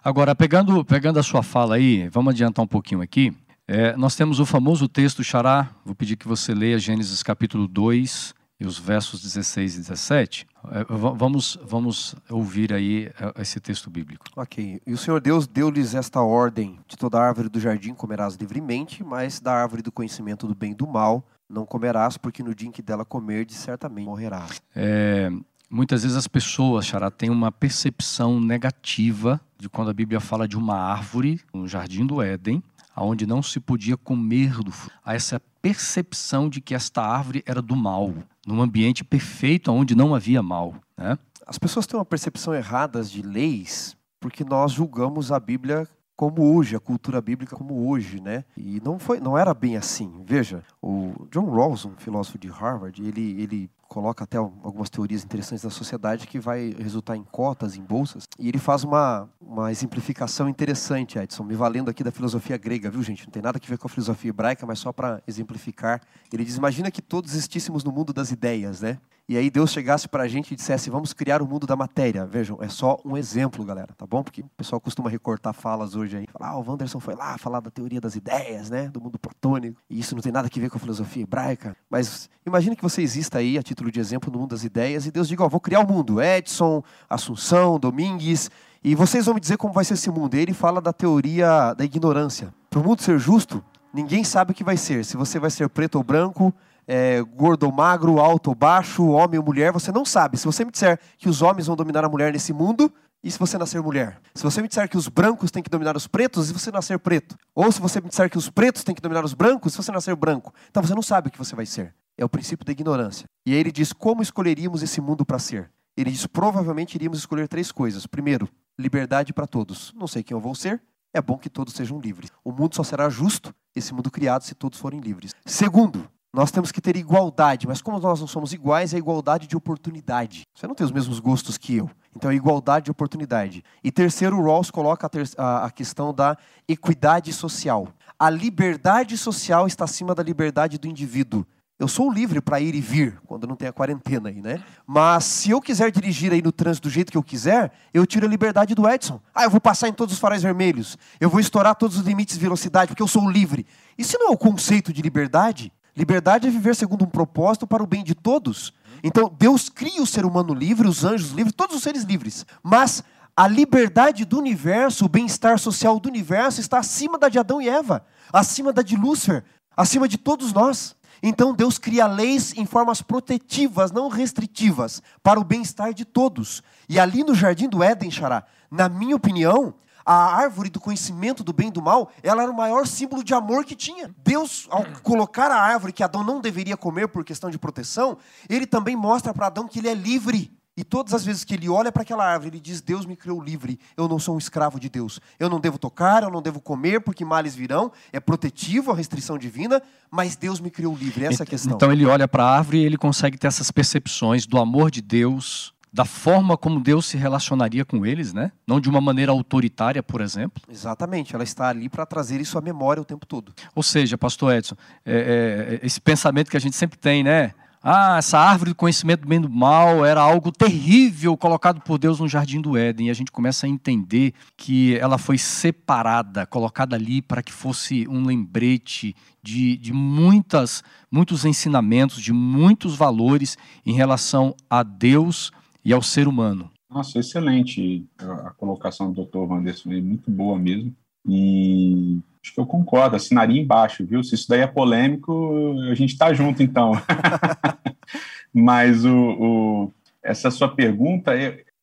Agora, pegando, pegando a sua fala aí, vamos adiantar um pouquinho aqui. É, nós temos o famoso texto, Xará, vou pedir que você leia Gênesis capítulo 2, e os versos 16 e 17. É, vamos, vamos ouvir aí é, esse texto bíblico. Ok. E o Senhor Deus deu-lhes esta ordem: de toda árvore do jardim comerás livremente, mas da árvore do conhecimento do bem e do mal não comerás, porque no dia em que dela comerdes, certamente morrerás. É, muitas vezes as pessoas, Xará, têm uma percepção negativa de quando a Bíblia fala de uma árvore no jardim do Éden, aonde não se podia comer do fruto. Há essa percepção de que esta árvore era do mal, num ambiente perfeito onde não havia mal. Né? As pessoas têm uma percepção errada de leis porque nós julgamos a Bíblia como hoje, a cultura bíblica como hoje, né? E não foi, não era bem assim. Veja, o John Rawls, um filósofo de Harvard, ele, ele coloca até algumas teorias interessantes da sociedade que vai resultar em cotas, em bolsas. E ele faz uma, uma exemplificação interessante, Edson, me valendo aqui da filosofia grega, viu, gente? Não tem nada a ver com a filosofia hebraica, mas só para exemplificar. Ele diz: imagina que todos existíssemos no mundo das ideias, né? E aí Deus chegasse para a gente e dissesse: vamos criar o mundo da matéria. Vejam, é só um exemplo, galera, tá bom? Porque o pessoal costuma recortar falas hoje aí. Ah, o Wanderson foi lá falar da teoria das ideias, né? Do mundo platônico. E isso não tem nada a ver com a filosofia hebraica. Mas imagine que você exista aí, a título de exemplo no mundo das ideias, e Deus diga: ó, vou criar o mundo. Edson, Assunção, Domingues, e vocês vão me dizer como vai ser esse mundo. E ele fala da teoria da ignorância. Para o mundo ser justo, ninguém sabe o que vai ser. Se você vai ser preto ou branco, é, gordo magro, alto baixo, homem ou mulher, você não sabe. Se você me disser que os homens vão dominar a mulher nesse mundo, e se você nascer mulher? Se você me disser que os brancos têm que dominar os pretos, e você nascer preto? Ou se você me disser que os pretos têm que dominar os brancos, se você nascer branco? Então você não sabe o que você vai ser. É o princípio da ignorância. E aí ele diz: como escolheríamos esse mundo para ser? Ele diz: provavelmente iríamos escolher três coisas. Primeiro, liberdade para todos. Não sei quem eu vou ser. É bom que todos sejam livres. O mundo só será justo, esse mundo criado, se todos forem livres. Segundo, nós temos que ter igualdade, mas como nós não somos iguais, é igualdade de oportunidade. Você não tem os mesmos gostos que eu. Então é igualdade de oportunidade. E terceiro, o Rawls coloca a, a, a questão da equidade social. A liberdade social está acima da liberdade do indivíduo. Eu sou livre para ir e vir, quando não tem a quarentena aí, né? Mas se eu quiser dirigir aí no trânsito do jeito que eu quiser, eu tiro a liberdade do Edson. Ah, eu vou passar em todos os faróis vermelhos. Eu vou estourar todos os limites de velocidade, porque eu sou livre. Isso não é o conceito de liberdade? Liberdade é viver segundo um propósito para o bem de todos. Então, Deus cria o ser humano livre, os anjos livres, todos os seres livres. Mas a liberdade do universo, o bem-estar social do universo está acima da de Adão e Eva, acima da de Lúcifer, acima de todos nós. Então Deus cria leis em formas protetivas, não restritivas, para o bem-estar de todos. E ali no jardim do Éden, Xará, na minha opinião, a árvore do conhecimento do bem e do mal, ela era o maior símbolo de amor que tinha. Deus, ao colocar a árvore que Adão não deveria comer por questão de proteção, ele também mostra para Adão que ele é livre. E todas as vezes que ele olha para aquela árvore, ele diz: Deus me criou livre, eu não sou um escravo de Deus. Eu não devo tocar, eu não devo comer, porque males virão. É protetivo a restrição divina, mas Deus me criou livre. Essa é a questão. Então ele olha para a árvore e ele consegue ter essas percepções do amor de Deus, da forma como Deus se relacionaria com eles, né? Não de uma maneira autoritária, por exemplo. Exatamente, ela está ali para trazer isso à memória o tempo todo. Ou seja, pastor Edson, é, é, esse pensamento que a gente sempre tem, né? Ah, essa árvore do conhecimento do bem e do mal era algo terrível colocado por Deus no jardim do Éden. E a gente começa a entender que ela foi separada, colocada ali para que fosse um lembrete de, de muitas, muitos ensinamentos, de muitos valores em relação a Deus e ao ser humano. Nossa, excelente a colocação do Dr. Wanderson, muito boa mesmo. E acho que eu concordo, assinaria embaixo, viu? Se isso daí é polêmico, a gente está junto, então. [LAUGHS] Mas o, o, essa sua pergunta,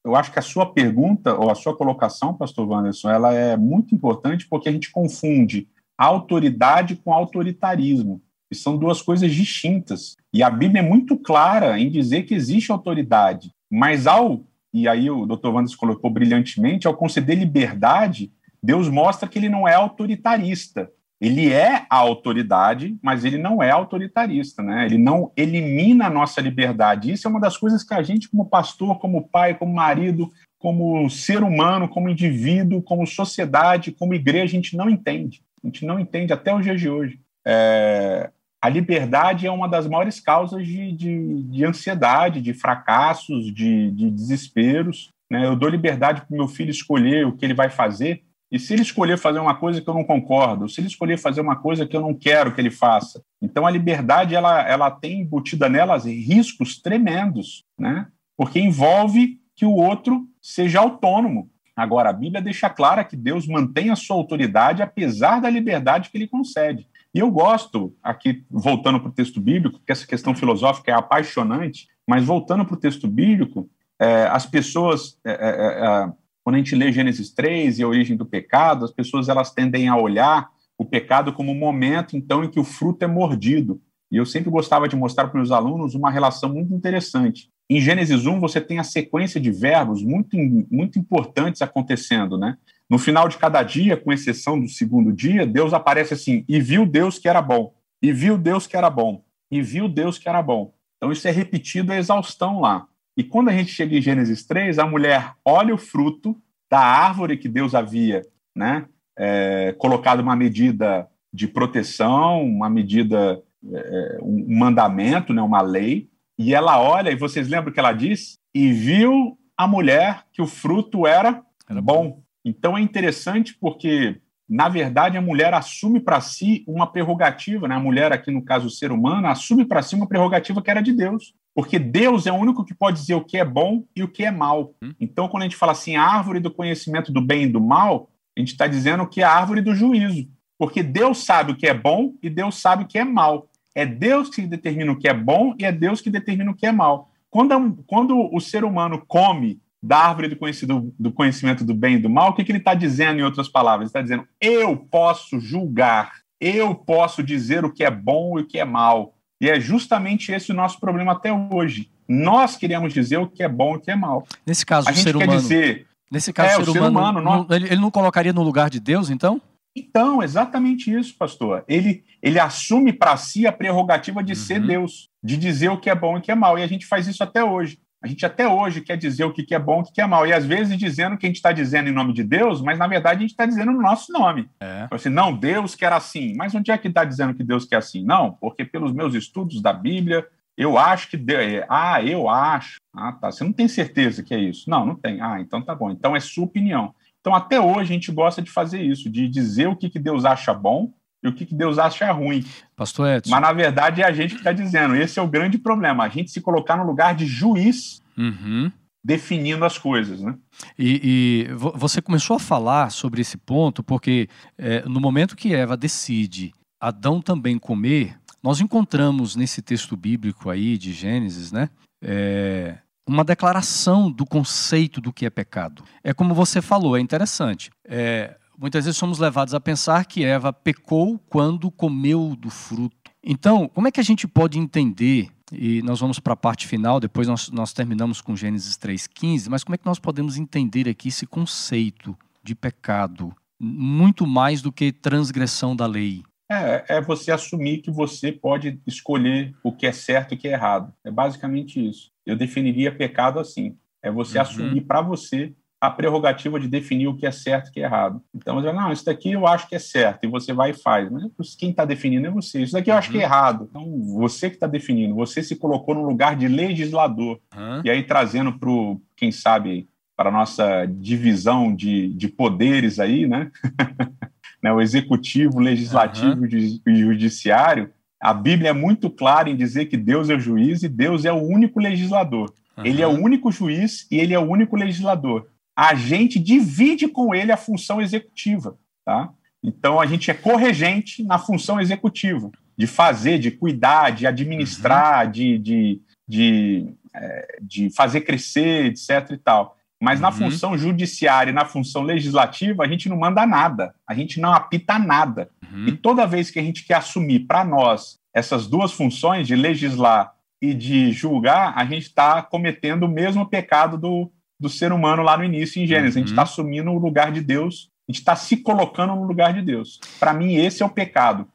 eu acho que a sua pergunta, ou a sua colocação, pastor Wanderson, ela é muito importante porque a gente confunde autoridade com autoritarismo. E são duas coisas distintas. E a Bíblia é muito clara em dizer que existe autoridade. Mas ao, e aí o Dr. Wanderson colocou brilhantemente, ao conceder liberdade, Deus mostra que ele não é autoritarista. Ele é a autoridade, mas ele não é autoritarista, né? Ele não elimina a nossa liberdade. Isso é uma das coisas que a gente, como pastor, como pai, como marido, como ser humano, como indivíduo, como sociedade, como igreja, a gente não entende. A gente não entende até os dias de hoje. É... A liberdade é uma das maiores causas de, de, de ansiedade, de fracassos, de, de desesperos. Né? Eu dou liberdade para o meu filho escolher o que ele vai fazer, e se ele escolher fazer uma coisa que eu não concordo, se ele escolher fazer uma coisa que eu não quero que ele faça, então a liberdade ela, ela tem embutida nelas riscos tremendos, né? Porque envolve que o outro seja autônomo. Agora, a Bíblia deixa clara que Deus mantém a sua autoridade apesar da liberdade que ele concede. E eu gosto, aqui voltando para o texto bíblico, que essa questão filosófica é apaixonante, mas voltando para o texto bíblico, é, as pessoas. É, é, é quando a gente lê Gênesis 3 e a origem do pecado, as pessoas elas tendem a olhar o pecado como um momento, então, em que o fruto é mordido. E eu sempre gostava de mostrar para meus alunos uma relação muito interessante. Em Gênesis 1, você tem a sequência de verbos muito, muito importantes acontecendo, né? No final de cada dia, com exceção do segundo dia, Deus aparece assim: e viu Deus que era bom, e viu Deus que era bom, e viu Deus que era bom. Então, isso é repetido a exaustão lá. E quando a gente chega em Gênesis 3, a mulher olha o fruto da árvore que Deus havia né, é, colocado uma medida de proteção, uma medida, é, um mandamento, né, uma lei, e ela olha, e vocês lembram o que ela diz? E viu a mulher que o fruto era, era bom. Então é interessante porque na verdade, a mulher assume para si uma prerrogativa, né? a mulher, aqui no caso o ser humano, assume para si uma prerrogativa que era de Deus. Porque Deus é o único que pode dizer o que é bom e o que é mal. Hum. Então, quando a gente fala assim, a árvore do conhecimento do bem e do mal, a gente está dizendo que é a árvore do juízo. Porque Deus sabe o que é bom e Deus sabe o que é mal. É Deus que determina o que é bom e é Deus que determina o que é mal. Quando, quando o ser humano come da árvore do conhecimento, do conhecimento do bem e do mal, o que, que ele está dizendo, em outras palavras? Ele está dizendo: eu posso julgar, eu posso dizer o que é bom e o que é mal. E é justamente esse o nosso problema até hoje. Nós queremos dizer o que é bom e o que é mal. Nesse caso, a o gente ser quer humano. Dizer, nesse caso, é, o ser, humano, humano não, ele, ele não colocaria no lugar de Deus, então? Então, exatamente isso, pastor. Ele, ele assume para si a prerrogativa de uhum. ser Deus, de dizer o que é bom e o que é mal. E a gente faz isso até hoje. A gente até hoje quer dizer o que é bom e o que é mal. E às vezes dizendo que a gente está dizendo em nome de Deus, mas na verdade a gente está dizendo no nosso nome. É. Assim, não, Deus quer assim. Mas onde é que está dizendo que Deus quer assim? Não, porque pelos meus estudos da Bíblia, eu acho que Deus. É, ah, eu acho. Ah, tá. Você não tem certeza que é isso? Não, não tem. Ah, então tá bom. Então é sua opinião. Então até hoje a gente gosta de fazer isso, de dizer o que, que Deus acha bom e o que Deus acha ruim. Pastor Edson. Mas, na verdade, é a gente que está dizendo. Esse é o grande problema. A gente se colocar no lugar de juiz uhum. definindo as coisas. Né? E, e, você começou a falar sobre esse ponto, porque é, no momento que Eva decide Adão também comer, nós encontramos nesse texto bíblico aí de Gênesis, né? É, uma declaração do conceito do que é pecado. É como você falou, é interessante. É, muitas vezes somos levados a pensar que Eva pecou quando comeu do fruto. Então, como é que a gente pode entender, e nós vamos para a parte final, depois nós, nós terminamos com Gênesis 3,15, mas como é que nós podemos entender aqui esse conceito de pecado, muito mais do que transgressão da lei? É, é você assumir que você pode escolher o que é certo e o que é errado. É basicamente isso. Eu definiria pecado assim. É você uhum. assumir para você a prerrogativa de definir o que é certo e o que é errado. Então, você fala, não, isso daqui eu acho que é certo, e você vai e faz. Mas quem está definindo é você. Isso daqui eu acho uhum. que é uhum. errado. Então, você que está definindo, você se colocou no lugar de legislador. Uhum. E aí, trazendo para quem sabe, para a nossa divisão de, de poderes aí, né? [LAUGHS] né? o executivo, o legislativo uhum. e o judiciário, a Bíblia é muito clara em dizer que Deus é o juiz e Deus é o único legislador. Ele é o único juiz e ele é o único legislador a gente divide com ele a função executiva, tá? Então a gente é corregente na função executiva, de fazer, de cuidar, de administrar, uhum. de, de, de, é, de, fazer crescer, etc. e tal. Mas uhum. na função judiciária e na função legislativa, a gente não manda nada, a gente não apita nada. Uhum. E toda vez que a gente quer assumir para nós essas duas funções, de legislar e de julgar, a gente está cometendo o mesmo pecado do, do ser humano lá no início, em Gênesis. Uhum. A gente está uhum. assumindo o lugar de Deus, a gente está se colocando no lugar de Deus. Para mim, esse é o pecado.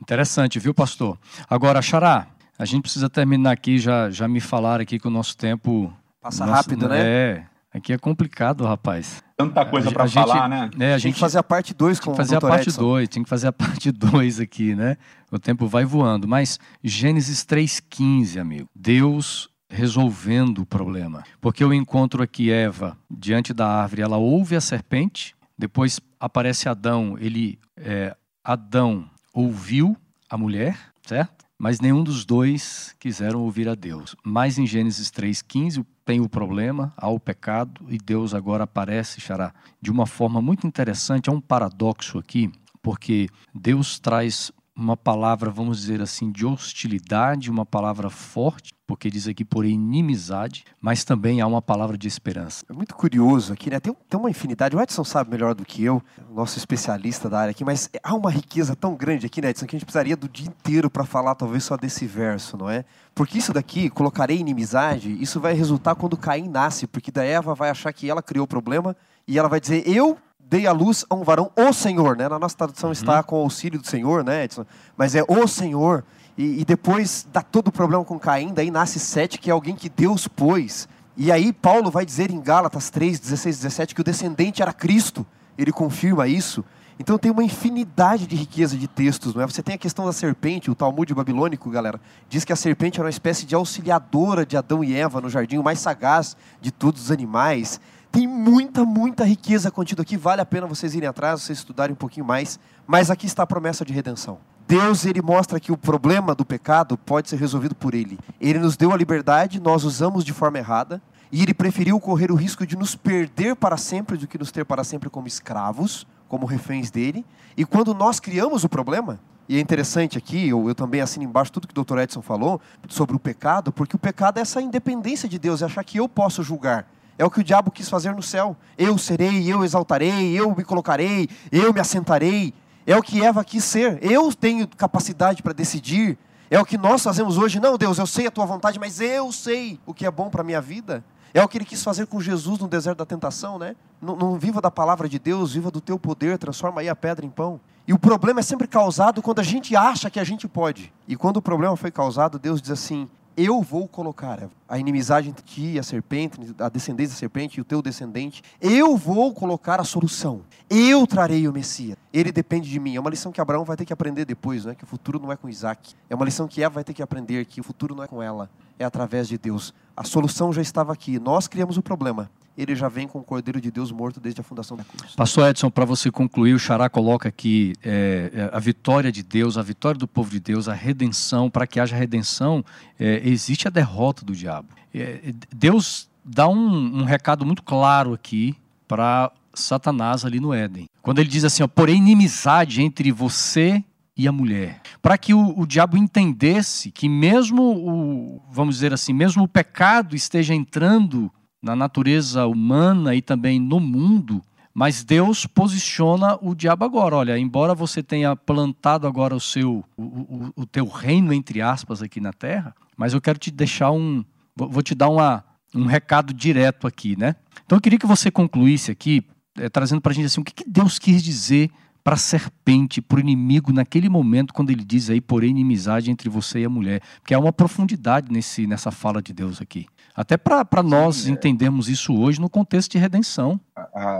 Interessante, viu, pastor? Agora, Xará, a gente precisa terminar aqui, já, já me falaram aqui que o nosso tempo... Passa nosso, rápido, né? É, aqui é complicado, rapaz. Tanta coisa para falar, né? É, a gente tem que fazer a [LAUGHS] parte 2 com o fazer a parte 2, tem que fazer a parte 2 aqui, né? O tempo vai voando. Mas Gênesis 3,15, amigo. Deus resolvendo o problema. Porque eu encontro aqui Eva diante da árvore, ela ouve a serpente, depois aparece Adão, ele é, Adão ouviu a mulher, certo? Mas nenhum dos dois quiseram ouvir a Deus. Mas em Gênesis 3,15 tem o problema, há o pecado, e Deus agora aparece, Xará, de uma forma muito interessante. Há um paradoxo aqui, porque Deus traz uma palavra, vamos dizer assim, de hostilidade, uma palavra forte, porque diz aqui por inimizade, mas também há uma palavra de esperança. É muito curioso aqui, né? Tem, tem uma infinidade. O Edson sabe melhor do que eu, nosso especialista da área aqui, mas há uma riqueza tão grande aqui, né, Edson, que a gente precisaria do dia inteiro para falar talvez só desse verso, não é? Porque isso daqui, colocarei inimizade, isso vai resultar quando Caim nasce, porque da Eva vai achar que ela criou o problema e ela vai dizer, eu dei a luz a um varão, o Senhor, né? Na nossa tradução uhum. está com o auxílio do Senhor, né, Edson? Mas é o Senhor. E, e, depois dá todo o problema com Caim, daí nasce Sete, que é alguém que Deus pôs. E aí Paulo vai dizer em Gálatas 3, 16, 17 que o descendente era Cristo. Ele confirma isso. Então tem uma infinidade de riqueza de textos, não é? Você tem a questão da serpente, o Talmud babilônico, galera, diz que a serpente era uma espécie de auxiliadora de Adão e Eva no jardim, o mais sagaz de todos os animais. Tem muita, muita riqueza contida aqui. Vale a pena vocês irem atrás, vocês estudarem um pouquinho mais. Mas aqui está a promessa de redenção. Deus ele mostra que o problema do pecado pode ser resolvido por Ele. Ele nos deu a liberdade, nós usamos de forma errada. E Ele preferiu correr o risco de nos perder para sempre do que nos ter para sempre como escravos, como reféns dele. E quando nós criamos o problema, e é interessante aqui, eu, eu, também assino embaixo tudo que o Dr. Edson falou sobre o pecado, porque o pecado é essa independência de Deus, é achar que eu posso julgar. É o que o diabo quis fazer no céu. Eu serei, eu exaltarei, eu me colocarei, eu me assentarei. É o que Eva quis ser. Eu tenho capacidade para decidir. É o que nós fazemos hoje. Não, Deus, eu sei a tua vontade, mas eu sei o que é bom para a minha vida. É o que ele quis fazer com Jesus no deserto da tentação, né? Não, não, viva da palavra de Deus, viva do teu poder, transforma aí a pedra em pão. E o problema é sempre causado quando a gente acha que a gente pode. E quando o problema foi causado, Deus diz assim: eu vou colocar a inimizade entre ti e a serpente, a descendência da serpente e o teu descendente. Eu vou colocar a solução. Eu trarei o Messias. Ele depende de mim. É uma lição que Abraão vai ter que aprender depois, né? que o futuro não é com Isaac. É uma lição que Eva vai ter que aprender, que o futuro não é com ela, é através de Deus. A solução já estava aqui. Nós criamos o problema ele já vem com o Cordeiro de Deus morto desde a fundação da cruz. Pastor Edson, para você concluir, o Xará coloca aqui é, é, a vitória de Deus, a vitória do povo de Deus, a redenção. Para que haja redenção, é, existe a derrota do diabo. É, Deus dá um, um, recado muito claro aqui para Satanás ali no Éden. Quando ele diz assim, ó, porém inimizade entre você e a mulher. Para que o, o, diabo entendesse que mesmo o, vamos dizer assim, mesmo o pecado esteja entrando na natureza humana e também no mundo, mas Deus posiciona o diabo agora. Olha, embora você tenha plantado agora o seu o, o, o teu reino entre aspas aqui na terra, mas eu quero te deixar um vou te dar uma, um recado direto aqui, né? Então eu queria que você concluísse aqui, é, trazendo para a gente assim, o que, que Deus quis dizer para a serpente, para o inimigo, naquele momento, quando ele diz aí, por inimizade entre você e a mulher. Porque há uma profundidade nesse, nessa fala de Deus aqui. Até para nós é. entendermos isso hoje no contexto de redenção.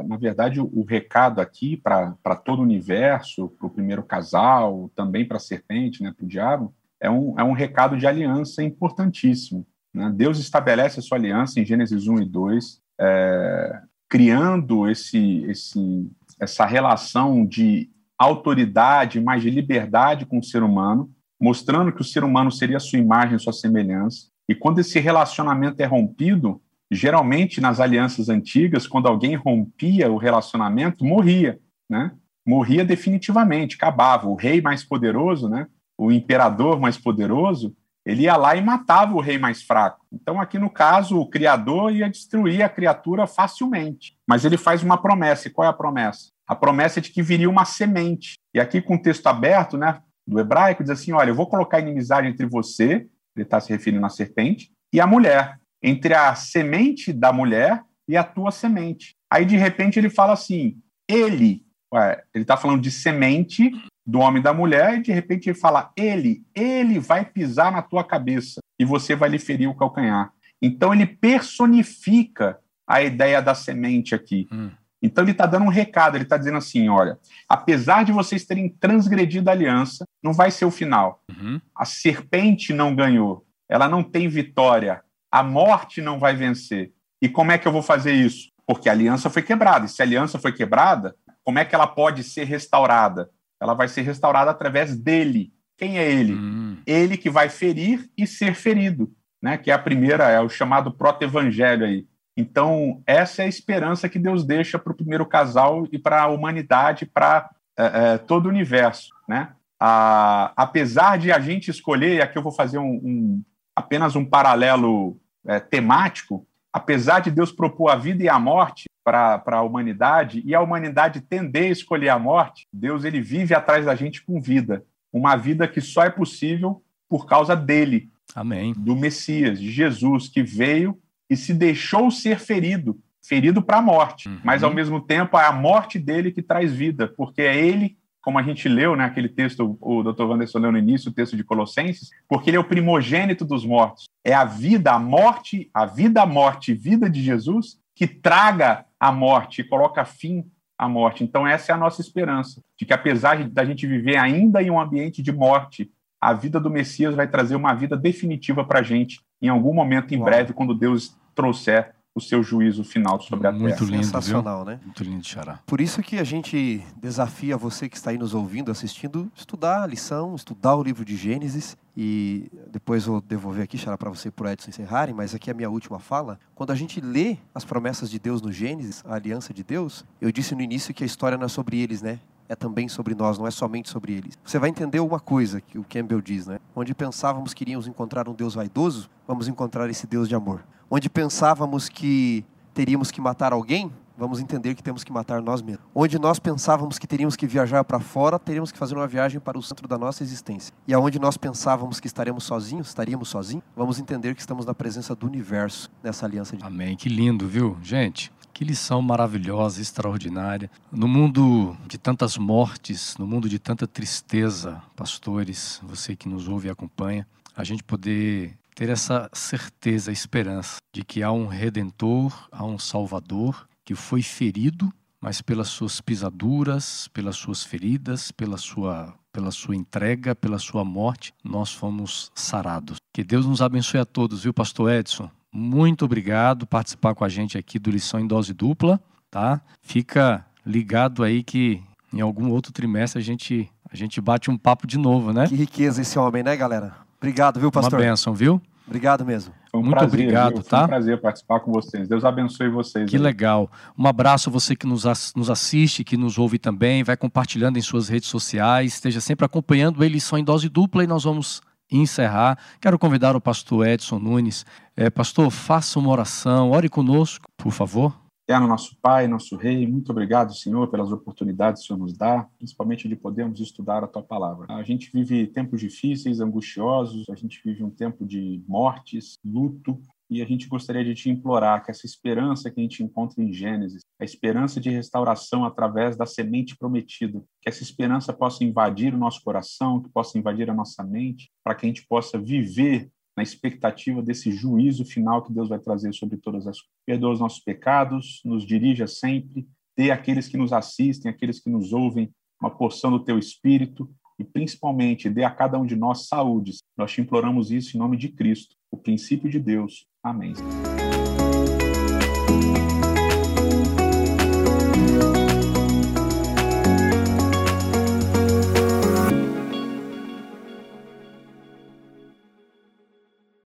na verdade, o, o recado aqui para todo o universo, para o primeiro casal, também para a serpente, né, para o diabo, é um, é um recado de aliança importantíssimo. Né? Deus estabelece a sua aliança em Gênesis 1 e 2, é, criando esse, esse, essa relação de autoridade, mais de liberdade com o ser humano, mostrando que o ser humano seria a sua imagem, a sua semelhança. E quando esse relacionamento é rompido, geralmente nas alianças antigas, quando alguém rompia o relacionamento, morria, né? Morria definitivamente, acabava. O rei mais poderoso, né? O imperador mais poderoso, ele ia lá e matava o rei mais fraco. Então, aqui no caso, o criador ia destruir a criatura facilmente. Mas ele faz uma promessa. E qual é a promessa? A promessa é de que viria uma semente. E aqui, com o texto aberto, né, do hebraico, diz assim: olha, eu vou colocar inimizade entre você, ele está se referindo à serpente, e a mulher, entre a semente da mulher e a tua semente. Aí, de repente, ele fala assim: ele, ué, ele está falando de semente do homem e da mulher, e de repente ele fala: ele, ele vai pisar na tua cabeça e você vai lhe ferir o calcanhar. Então ele personifica a ideia da semente aqui. Hum. Então ele está dando um recado, ele está dizendo assim: olha, apesar de vocês terem transgredido a aliança, não vai ser o final. Uhum. A serpente não ganhou, ela não tem vitória, a morte não vai vencer. E como é que eu vou fazer isso? Porque a aliança foi quebrada. E se a aliança foi quebrada, como é que ela pode ser restaurada? ela vai ser restaurada através dele. Quem é ele? Hum. Ele que vai ferir e ser ferido, né? Que é a primeira, é o chamado proto-evangelho aí. Então, essa é a esperança que Deus deixa para o primeiro casal e para a humanidade, para é, é, todo o universo, né? A, apesar de a gente escolher, e aqui eu vou fazer um, um apenas um paralelo é, temático, apesar de Deus propor a vida e a morte, para a humanidade e a humanidade tender a escolher a morte, Deus ele vive atrás da gente com vida, uma vida que só é possível por causa dele, Amém. do Messias, de Jesus que veio e se deixou ser ferido, ferido para a morte, uhum. mas ao mesmo tempo é a morte dele que traz vida, porque é ele como a gente leu, né, aquele texto, o Dr. Wanderson leu no início, o texto de Colossenses, porque ele é o primogênito dos mortos. É a vida, a morte, a vida, a morte, vida de Jesus que traga a morte e coloca fim à morte. Então, essa é a nossa esperança, de que apesar da gente viver ainda em um ambiente de morte, a vida do Messias vai trazer uma vida definitiva para a gente em algum momento em Uau. breve, quando Deus trouxer o seu juízo final sobre a Muito terra. Lindo, Sensacional, viu? né? Muito lindo, Xará. Por isso que a gente desafia você que está aí nos ouvindo, assistindo, estudar a lição, estudar o livro de Gênesis. E depois vou devolver aqui, Xará, para você e para o Edson encerrarem, mas aqui é a minha última fala. Quando a gente lê as promessas de Deus no Gênesis, a aliança de Deus, eu disse no início que a história não é sobre eles, né? É também sobre nós, não é somente sobre eles. Você vai entender uma coisa que o Campbell diz, né? Onde pensávamos que iríamos encontrar um Deus vaidoso, vamos encontrar esse Deus de amor. Onde pensávamos que teríamos que matar alguém, vamos entender que temos que matar nós mesmos. Onde nós pensávamos que teríamos que viajar para fora, teríamos que fazer uma viagem para o centro da nossa existência. E aonde nós pensávamos que estaremos sozinhos, estaríamos sozinhos, vamos entender que estamos na presença do universo nessa aliança de Amém. Que lindo, viu, gente? Que lição maravilhosa, extraordinária. No mundo de tantas mortes, no mundo de tanta tristeza, pastores, você que nos ouve e acompanha, a gente poder ter essa certeza, esperança de que há um redentor, há um salvador que foi ferido, mas pelas suas pisaduras, pelas suas feridas, pela sua pela sua entrega, pela sua morte, nós fomos sarados. Que Deus nos abençoe a todos, viu, pastor Edson? Muito obrigado por participar com a gente aqui do Lição em Dose Dupla, tá? Fica ligado aí que em algum outro trimestre a gente, a gente bate um papo de novo, né? Que riqueza esse homem, né, galera? Obrigado, viu, pastor? Uma bênção, viu? Obrigado mesmo. Um Muito prazer, obrigado, viu? tá? Foi um prazer participar com vocês. Deus abençoe vocês. Que aí. legal. Um abraço a você que nos, nos assiste, que nos ouve também, vai compartilhando em suas redes sociais, esteja sempre acompanhando a Lição em Dose Dupla e nós vamos encerrar, quero convidar o pastor Edson Nunes. É, pastor, faça uma oração, ore conosco, por favor. Eterno nosso Pai, nosso Rei, muito obrigado, Senhor, pelas oportunidades que o Senhor nos dá, principalmente de podermos estudar a Tua palavra. A gente vive tempos difíceis, angustiosos, a gente vive um tempo de mortes, luto, e a gente gostaria de te implorar que essa esperança que a gente encontra em Gênesis, a esperança de restauração através da semente prometida, que essa esperança possa invadir o nosso coração, que possa invadir a nossa mente, para que a gente possa viver na expectativa desse juízo final que Deus vai trazer sobre todas as coisas. Perdoa os nossos pecados, nos dirija sempre, dê àqueles que nos assistem, àqueles que nos ouvem, uma porção do teu espírito e principalmente dê a cada um de nós saúde. Nós te imploramos isso em nome de Cristo, o princípio de Deus. Amém.